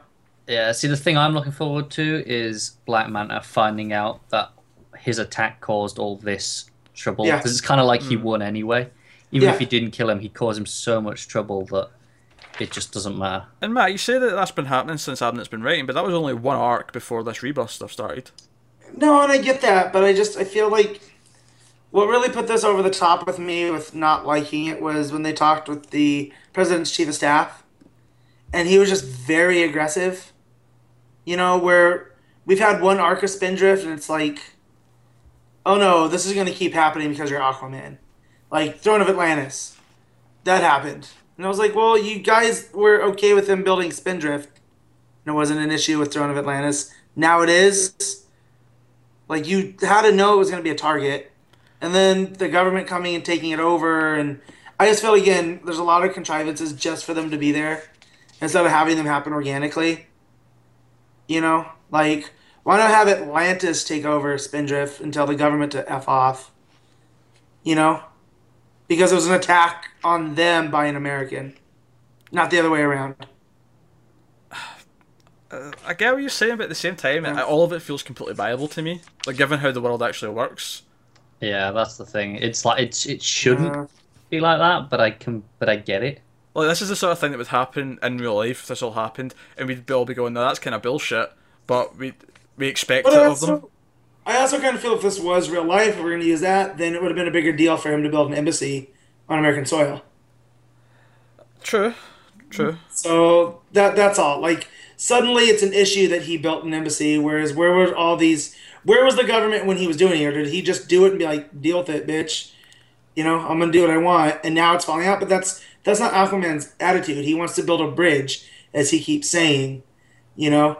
Yeah, see, the thing I'm looking forward to is Black Manta finding out that his attack caused all this trouble. Yeah. Because it's kind of like Hmm. he won anyway. Even Yeah. if he didn't kill him, he caused him so much trouble that it just doesn't matter. And Matt, you say that that's been happening since Abnett's been writing, but that was only one arc before this rebirth stuff started. No, and I get that, but I just I feel like what really put this over the top with me with not liking it was when they talked with the president's chief of staff, and he was just very aggressive. You know, where we've had one arc of Spindrift, and it's like, oh no, this is going to keep happening because you're Aquaman, like Throne of Atlantis, that happened, and I was like, well, you guys were okay with him building Spindrift, and it wasn't an issue with Throne of Atlantis. Now it is. Like you had to know it was going to be a target, and then the government coming and taking it over, and I just feel again there's a lot of contrivances just for them to be there, instead of having them happen organically. You know, like why not have Atlantis take over Spindrift and tell the government to f off? You know, because it was an attack on them by an American, not the other way around. Uh, I get what you're saying, but at the same time, all of it feels completely viable to me. Like given how the world actually works. Yeah, that's the thing. It's like it's it shouldn't Uh, be like that, but I can, but I get it. Like this is the sort of thing that would happen in real life if this all happened, and we'd all be going, "No, that's kind of bullshit," but we we expect But it I of them. also, I also kind of feel if this was real life, if we're going to use that, then it would have been a bigger deal for him to build an embassy on American soil. True, true. So that that's all. Like suddenly, it's an issue that he built an embassy. Whereas where were all these? Where was the government when he was doing it? Or did he just do it and be like, "Deal with it, bitch"? You know, I'm gonna do what I want, and now it's falling out. But that's that's not Aquaman's attitude. He wants to build a bridge, as he keeps saying. You know,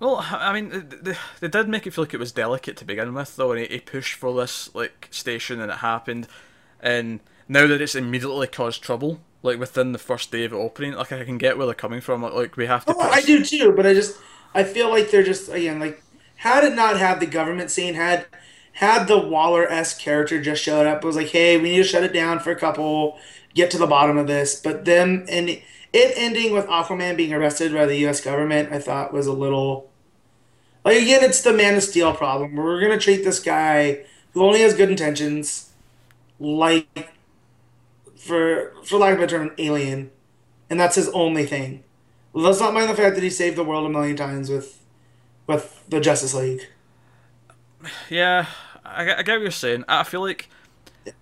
Well, I mean, they, they did make it feel like it was delicate to begin with, though, and he, he pushed for this like station, and it happened, and now that it's immediately caused trouble, like within the first day of it opening, like I can get where they're coming from. Like, like we have to. Oh, I do too, but I just I feel like they're just again like had it not had the government scene had had the Waller s character just showed up it was like hey we need to shut it down for a couple get to the bottom of this but then and it ending with Aquaman being arrested by the U.S. government I thought was a little like again it's the Man of Steel problem we're gonna treat this guy who only has good intentions like for for lack of a term an alien and that's his only thing. Let's not mind the fact that he saved the world a million times with with the Justice League. Yeah, I, get- I get what you're saying. I feel like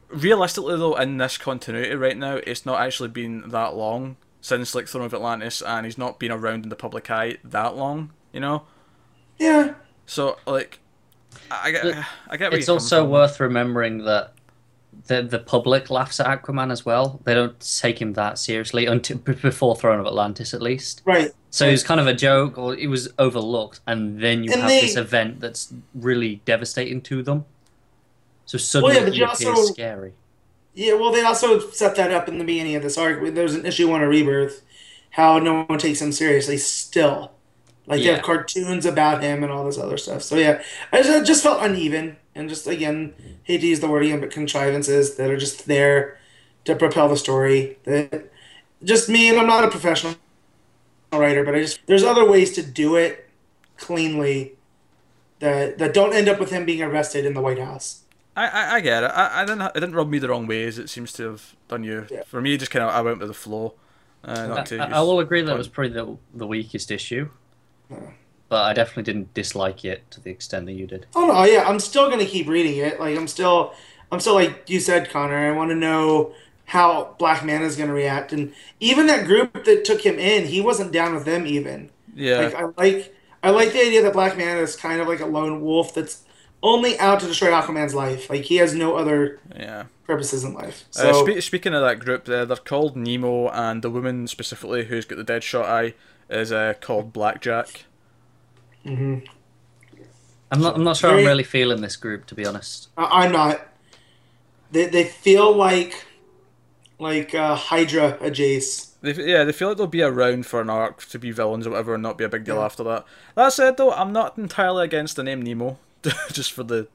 realistically though, in this continuity right now, it's not actually been that long since like Throne of Atlantis, and he's not been around in the public eye that long. You know, Yeah, so like, I I get, But I get. Where It's you're also coming from. worth remembering that the the public laughs at Aquaman as well. They don't take him that seriously until before Throne of Atlantis, at least. right. So it was kind of a joke, or it was overlooked, and then you And have they- this event that's really devastating to them. So suddenly yeah, but he you appears also- scary. Yeah, well, they also set that up in the beginning of this arc. There's an issue one of Rebirth, how no one takes him seriously still. Like, Yeah. have cartoons about him and all this other stuff. So, yeah, I just, I just felt uneven. And just, again, hate to use the word again, but contrivances that are just there to propel the story. That Just me, and I'm not a professional writer, but I just, there's other ways to do it cleanly that, that don't end up with him being arrested in the White House. I, I, I get it. I, I didn't it didn't rub me the wrong way as it seems to have done you. Yeah. For me, just kind of I went with the flow. Uh, not I, to I- use- I will agree that it was probably the, the weakest issue, but I definitely didn't dislike it to the extent that you did. Oh no, yeah, I'm still gonna keep reading it. Like I'm still, I'm still like you said, Connor. I want to know how Black Man is gonna react, and even that group that took him in, he wasn't down with them even. Yeah. Like I like, I like the idea that Black Man is kind of like a lone wolf that's only out to destroy Aquaman's life. Like he has no other yeah. purposes in life. Uh, So spe- speaking of that group, uh, they're called Nemo, and the woman specifically who's got the dead shot eye is uh, called Blackjack. I'm not. I'm not sure. Very- I'm really feeling this group, to be honest. I- I'm not. They they feel like, like uh, Hydra a Jace. They, yeah, they feel like they'll be around for an arc to be villains or whatever, and not be a big deal Yeah. after that. That said, though, I'm not entirely against the name Nemo, just for the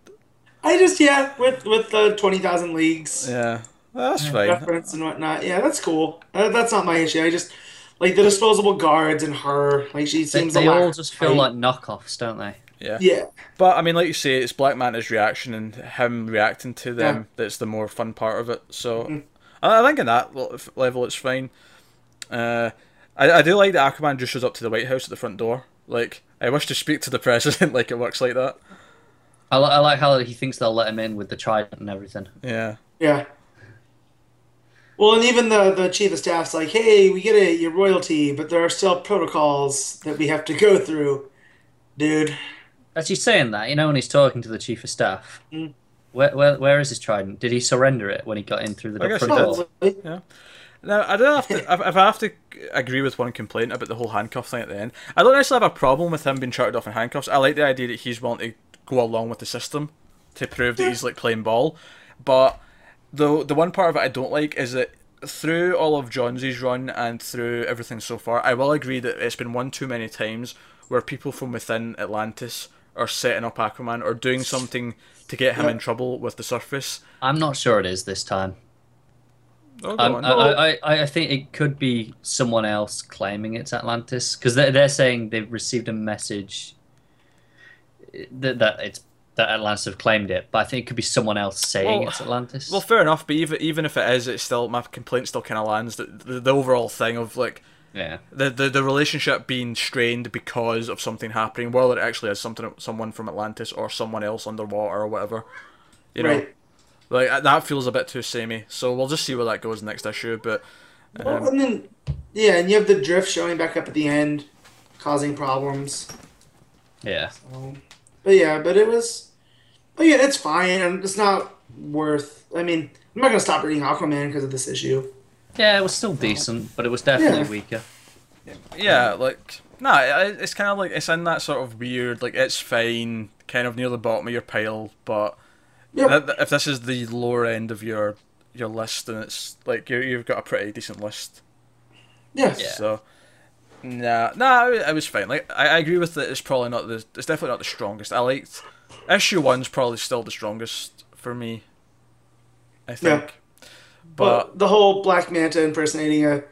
I just yeah with with the twenty thousand leagues. yeah. That's fine. reference and whatnot. Yeah, that's cool. Uh, that's not my issue. I just like the disposable guards and her. Like she They, seems. they a all just feel like knockoffs, don't they? Yeah. Yeah, But I mean, like you say, it's Black Manta's reaction and him reacting to them Yeah. Mm-hmm. that's the more fun part of it. So I, I think in that level, it's fine. Uh, I, I do like that Aquaman just shows up to the White House at the front door. Like, I wish to speak to the president. like, it works like that. I, li- I like how he thinks they'll let him in with the trident and everything. Yeah. yeah. Well, and even the the chief of staff's like, "Hey, we get it, your royalty, but there are still protocols that we have to go through, dude." As he's saying that, you know, when he's talking to the chief of staff, Mm. Where, where where is his trident? Did he surrender it when he got in through the I door- guess front he door? did. Probably. Now, I don't have to. if, if I have to agree with one complaint about the whole handcuff thing at the end, I don't necessarily have a problem with him being charted off in handcuffs. I like the idea that he's willing to go along with the system to prove that he's like playing ball. But the the one part of it I don't like is that through all of Jonesy's run and through everything so far, I will agree that it's been one too many times where people from within Atlantis are setting up Aquaman or doing something to get him Yeah. in trouble with the surface. I'm not sure it is this time. Oh, Um, on. I, I, I I think it could be someone else claiming it's Atlantis because they're, they're saying they've received a message that, that it's that Atlantis have claimed it, but I think it could be someone else saying Well- it's Atlantis. Well, fair enough, but even even if it is, it's still my complaint still kind of lands the, the the overall thing of like yeah, the, the the relationship being strained because of something happening, whether it actually is something someone from Atlantis or someone else underwater or whatever. You know, Right. like uh, that feels a bit too samey. So we'll just see where that goes next issue. But Well, um, and then yeah, and you have the drift showing back up at the end, causing problems. yeah. Um, but yeah, but it was. But yeah, it's fine, and it's not worth. I mean, I'm not gonna stop reading Aquaman because of this issue. Yeah, it was still decent, but it was definitely Yeah. weaker. yeah, like nah, it- it's kind of like it's in that sort of weird, like it's fine, kind of near the bottom of your pile, but Yep. th- th- if this is the lower end of your your list, then it's like you you've got a pretty decent list. Yes. Yeah. So, nah, nah, it it was fine. Like I, I agree with it. It's probably not the. It's definitely not the strongest. I liked issue one's probably still the strongest for me. I think. But But the whole Black Manta impersonating a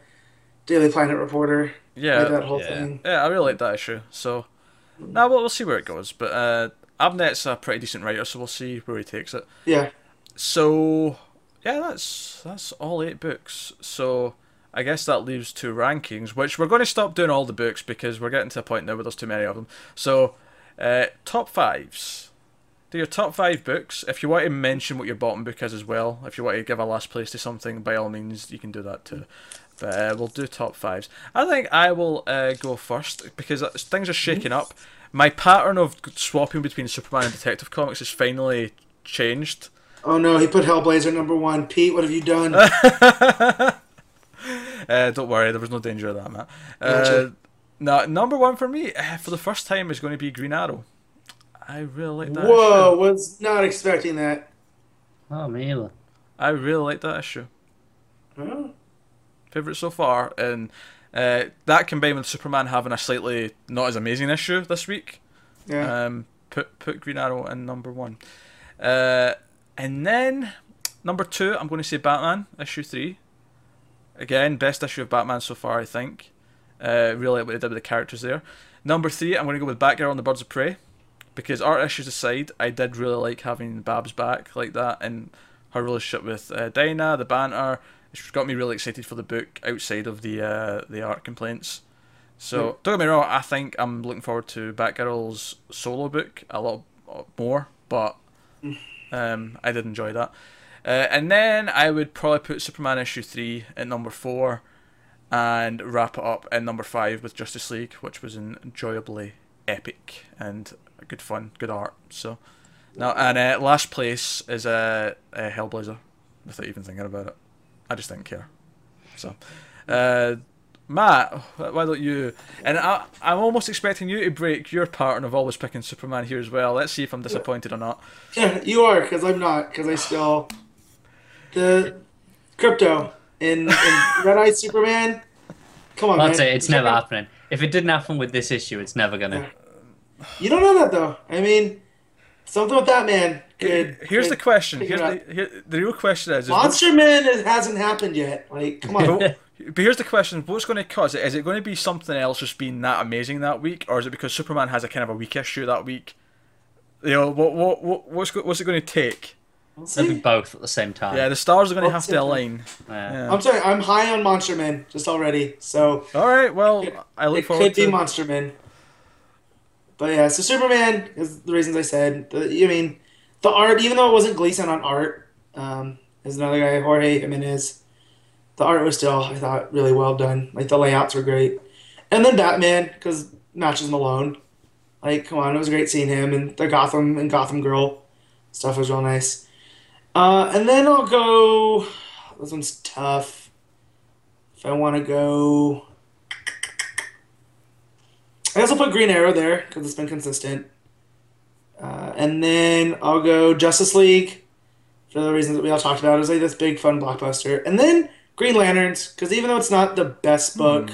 Daily Planet reporter, yeah, like that whole yeah. thing. yeah, I really like that issue. So, now we'll, we'll see where it goes. But uh, Abnett's a pretty decent writer, so we'll see where he takes it. Yeah. So, yeah, that's that's all eight books. So. I guess that leaves two rankings, which we're going to stop doing all the books because we're getting to a point now where there's too many of them. So, uh, top fives. Do your top five books. If you want to mention what your bottom book is as well, if you want to give a last place to something, by all means, you can do that too. But uh, we'll do top fives. I think I will uh, go first because things are shaking up. My pattern of swapping between Superman and Detective Comics has finally changed. Oh no, he put Hellblazer number one. Pete, what have you done? Uh, don't worry, there was no danger of that, Matt. Uh, Gotcha. no, number one for me uh, for the first time is going to be Green Arrow. I really like that. Whoa, show. was not expecting that. Oh, me either. I really like that issue. Oh, Favorite so far, and uh, that combined with Superman having a slightly not as amazing issue this week, yeah. um, put put Green Arrow in number one, uh, and then number two, I'm going to say Batman issue three. Again, best issue of Batman so far, I think. Uh, really like what they did with the characters there. Number three, I'm going to go with Batgirl and the Birds of Prey, because art issues aside, I did really like having Babs back like that and her relationship with uh, Dinah, the banter. It's got me really excited for the book outside of the uh, the art complaints. So Yeah. don't get me wrong, I think I'm looking forward to Batgirl's solo book a lot more, but um, I did enjoy that. Uh, and then I would probably put Superman issue three at number four, and wrap it up at number five with Justice League, which was enjoyably epic and good fun, good art. So now and uh, last place is uh, uh, Hellblazer, without even thinking about it. I just didn't care. So, uh, Matt, why don't you? And I, I'm almost expecting you to break your pattern of always picking Superman here as well. Let's see if I'm disappointed or not. Yeah, you are, because I'm not, because I still. The Krypto in, in Red Eye Superman. Come on, That's man. it. It's never happening. If it didn't happen with this issue, it's never gonna. You don't know that though. I mean, something with that man. Could, Here's the question. Here's the, here, the real question is: is Monster Man it hasn't happened yet. Like, come on. But, but here's the question: What's going to cause it? Is it going to be something else just being that amazing that week, or is it because Superman has a kind of a weak issue that week? You know, what what, what what's what's it going to take? We'll They'll be both at the same time. Yeah, the stars are going to have to align. Yeah. Yeah. I'm sorry. I'm high on Monster Man just already. So All right. Well, It- I look it forward could be to. Monster Man. But yeah, so Superman is the reasons I said. The, I mean, the art, even though it wasn't Gleason on art, um, is another guy, Jorge Jimenez. The art was still, I thought, really well done. Like the layouts were great, and then Batman because Matches Malone. Like, come on, it was great seeing him and the Gotham and Gotham Girl stuff was real nice. Uh, and then I'll go. This one's tough. If I want to go. I guess I'll put Green Arrow there because it's been consistent. Uh, and then I'll go Justice League for the reasons that we all talked about. It was like this big fun blockbuster. And then Green Lanterns because even though it's not the best book,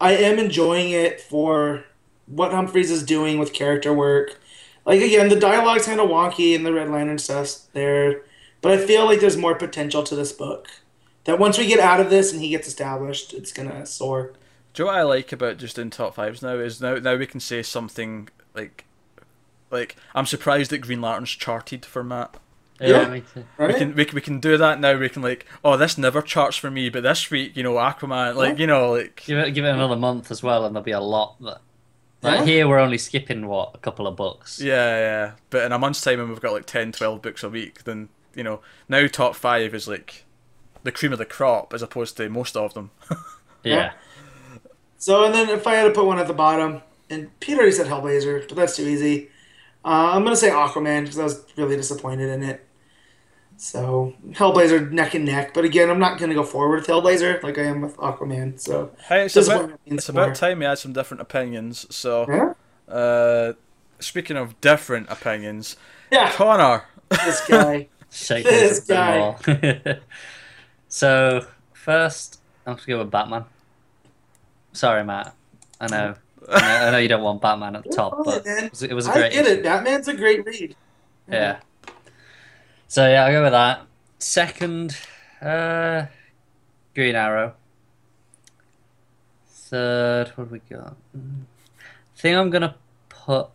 I am enjoying it for what Humphries is doing with character work. Like again, the dialogue's kind of wonky and the Red Lantern stuff's there, but I feel like there's more potential to this book. That once we get out of this and he gets established, it's gonna soar. Do you know what I like about just doing top fives now is now now we can say something like, like I'm surprised that Green Lantern's charted for Matt. Yeah, Yeah. me too. Right? We can we, can- we can do that now. We can like, oh, this never charts for me, but this week, you know, Aquaman, like you know, like Give it, give it another month as well, and there'll be a lot. That, Yeah. here, we're only skipping what a couple of books. Yeah, yeah. But in a month's time, when we've got like 10, 12 books a week, then, you know, now top five is like the cream of the crop as opposed to most of them. Yeah. So, and then if I had to put one at the bottom, and Peter already said Hellblazer, but that's too easy. Uh, I'm gonna say Aquaman because I was really disappointed in it. So Hellblazer neck and neck, but again, I'm not gonna go forward with Hellblazer like I am with Aquaman. So Hey, it's, about, it's about time we had some different opinions. So, yeah, uh, speaking of different opinions, yeah, Connor. this guy. This hands a bit more. so first, I'm gonna go with Batman. Sorry, Matt. I know. I know, I know you don't want Batman at the top, but it was, it was a I great. get issue. it. Batman's a great read. Yeah. So yeah, I'll go with that. Second, uh, Green Arrow. Third, what have we got? I think I'm gonna put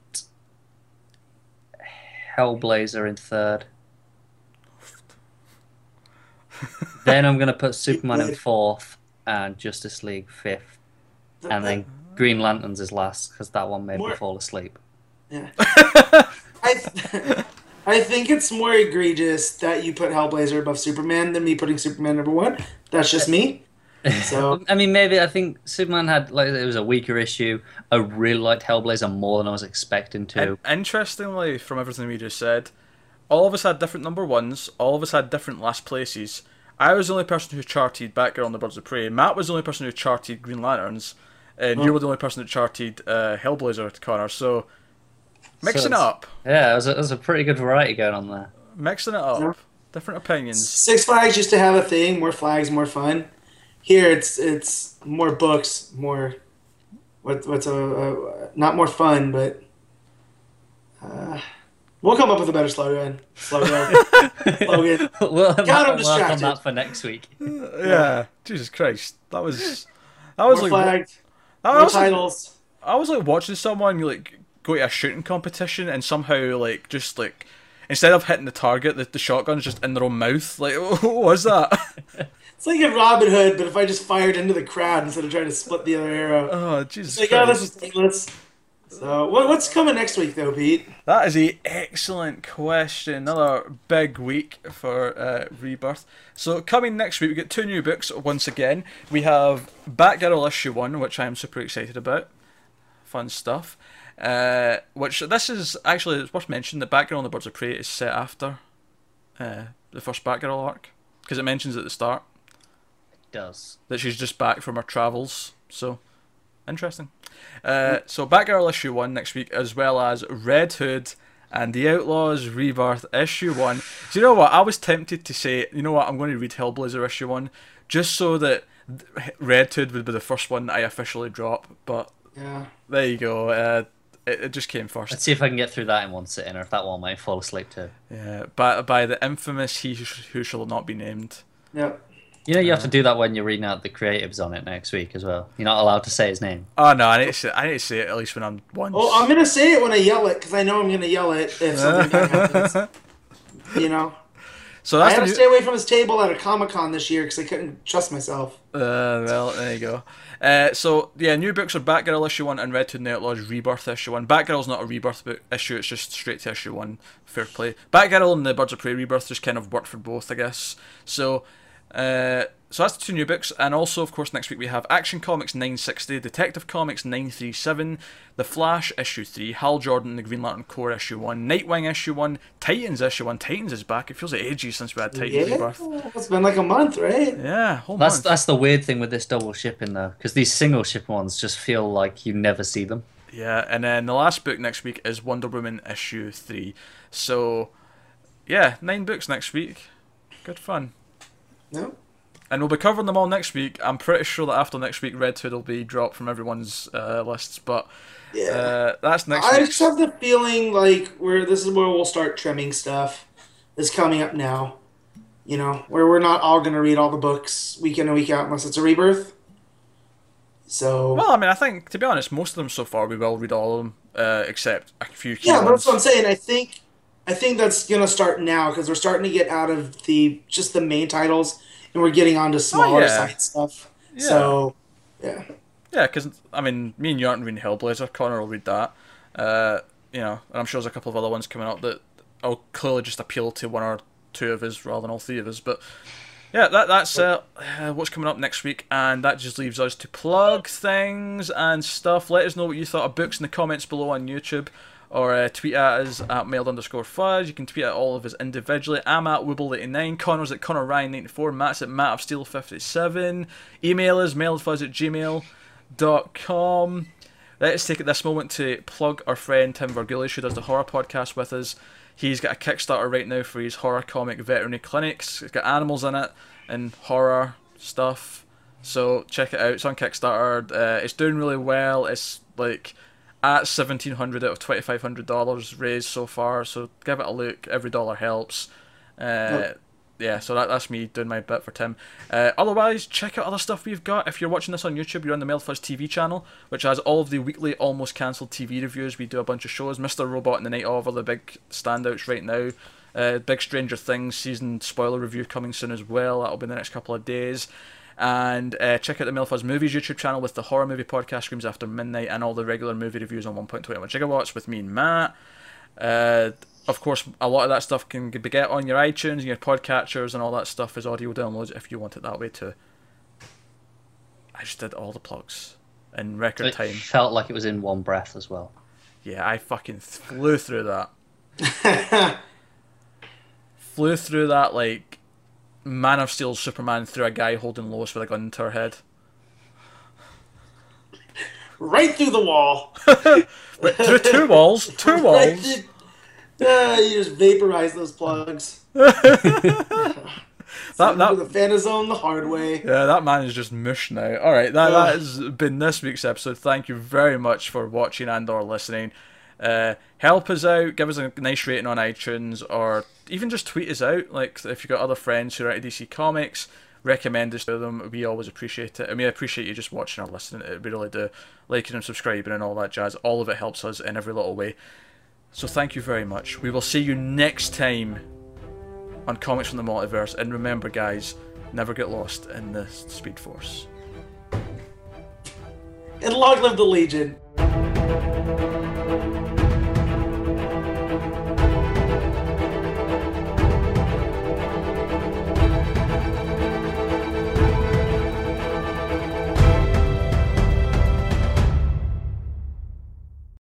Hellblazer in third. then I'm gonna put Superman in fourth and Justice League fifth, and then Green Lanterns is last because that one made me fall asleep. Yeah. I, th- I think it's more egregious that you put Hellblazer above Superman than me putting Superman number one. That's just me. So I mean, maybe I think Superman had like it was a weaker issue. I really liked Hellblazer more than I was expecting to. And interestingly, from everything we just said, all of us had different number ones. All of us had different last places. I was the only person who charted Batgirl and the Birds of Prey. Matt was the only person who charted Green Lanterns, and you were the only person that charted uh, Hellblazer, Connor. So mixing it it's- up, yeah, it was, a, it was a pretty good variety going on there. mixing it up. different opinions. Six Flags used to have a thing: more flags, more fun. Here, it's it's more books, more what what's a, a not more fun, but uh, we'll come up with a better slogan. Slogan. slogan. we'll God, I'm work on that for next week. Yeah, Jesus Christ, that was that was More like flags, more was like, titles. I was like watching someone like go to a shooting competition and somehow like just like instead of hitting the target, the, the shotgun's just in their own mouth. Like, what was that? It's like a Robin Hood, but if I just fired into the crowd instead of trying to split the other arrow. oh, Jesus Like, oh, this Christ. is pointless. So, what, what's coming next week, though, Pete? That is a excellent question. Another big week for uh, Rebirth. So coming next week, we get two new books once again. We have Batgirl issue one, which I am super excited about. Fun stuff. Uh, which this is actually it's worth mentioning that Batgirl and the Birds of Prey is set after uh, the first Batgirl arc because it mentions at the start It does. that she's just back from her travels. So, interesting. Uh, so, Batgirl issue 1 next week, as well as Red Hood and The Outlaws Rebirth issue 1. Do you know what? I was tempted to say, you know what, I'm going to read Hellblazer issue 1 just so that Red Hood would be the first one that I officially drop. But Yeah. there you go. Uh, it, it just came first. Let's see if I can get through that in one sitting, or if that one might fall asleep too. Yeah, by, by the infamous He Who Shall Not Be Named. Yep. You know, you have to do that when you're reading out the creatives on it next week as well. You're not allowed to say his name. Oh no, I need to say, I need to say it at least when I'm once. Oh, I'm gonna say it when I yell it because I know I'm gonna yell it if something bad happens. You know, so I that's had to new- stay away from his table at a Comic Con this year because I couldn't trust myself. Uh, well, there you go. Uh, so yeah, new books are Batgirl issue one and Red Hood and the Outlaws Rebirth issue one. Batgirl's not a rebirth book issue; it's just straight to issue one. Fair play. Batgirl and the Birds of Prey Rebirth just kind of worked for both, I guess. So, uh, so that's the two new books, and also of course next week we have Action Comics 960, Detective Comics 937, The Flash issue three, Hal Jordan the Green Lantern Corps issue one, Nightwing issue one, Titans issue one. Titans is back. It feels like ages since we had Titans Yeah, Rebirth. it's been like a month, right? Yeah, whole That's month. that's the weird thing with this double shipping though, because these single ship ones just feel like you never see them. Yeah, and then the last book next week is Wonder Woman issue three. So, yeah, nine books next week. Good fun. No. And we'll be covering them all next week. I'm pretty sure that after next week, Red Hood will be dropped from everyone's uh, lists. But Yeah. uh, that's next I week. just have the feeling like where this is where we'll start trimming stuff. Is coming up now. You know, where we're not all gonna read all the books week in and week out unless it's a rebirth. So Well, I mean, I think to be honest, most of them so far we will read all of them, uh, except a few key yeah, but that's what I'm saying. I think I think that's gonna start now because we're starting to get out of the just the main titles and we're getting onto smaller Oh, yeah. side stuff. Yeah. So yeah, Yeah, because I mean, me and you aren't reading Hellblazer. Connor will read that. Uh, you know, and I'm sure there's a couple of other ones coming up that will clearly just appeal to one or two of us rather than all three of us. But yeah, that that's uh, uh, what's coming up next week, and that just leaves us to plug things and stuff. Let us know what you thought of books in the comments below on YouTube. Or uh, tweet at us at mailed underscore fudge. You can tweet at all of us individually. I'm at Wibble89. Connor's at Connor Ryan94. Matt's at Matt of Steel57. Email us mailedfuzz at gmail.com. Let's take this moment to plug our friend Tim Vergulish, who does the horror podcast with us. He's got a Kickstarter right now for his horror comic veterinary clinics. It's got animals in it and horror stuff. So check it out. It's on Kickstarter. Uh, it's doing really well. It's like at seventeen hundred out of twenty five hundred dollars raised so far. So give it a look. Every dollar helps. Uh, yeah, so that, that's me doing my bit for Tim. Uh, otherwise, check out other stuff we've got. If you're watching this on YouTube, you're on the Mailfuzz TV channel, which has all of the weekly, almost cancelled TV reviews. We do a bunch of shows. Mr. Robot and the Night Of are the big standouts right now. Uh, big Stranger Things season spoiler review coming soon as well. That'll be in the next couple of days. And uh, check out the Milfuzz Movies YouTube channel with the horror movie podcast Screams After Midnight and all the regular movie reviews on 1.21 gigawatts with me and Matt. Uh, of course, a lot of that stuff can be get on your iTunes and your podcatchers and all that stuff as audio downloads if you want it that way too. I just did all the plugs in record It time. felt like it was in one breath as well. Yeah, I fucking flew through that. flew through that like Man of Steel Superman through a guy holding Lois with a gun to her head. right through the wall. Through two walls, two walls. Ah, you just vaporize those plugs. that, that- the Fanazone the hard way. Yeah, that man is just mush now. All right, that, that has been this week's episode. Thank you very much for watching and or listening. Uh, help us out. Give us a nice rating on iTunes, or even just tweet us out. Like if you've got other friends who are DC Comics, recommend us to them. We always appreciate it. I mean, appreciate you just watching or listening. it. We really do. Liking and subscribing and all that jazz. All of it helps us in every little way. So thank you very much. We will see you next time on Comics from the Multiverse. And remember, guys, never get lost in the Speed Force. And long live the Legion.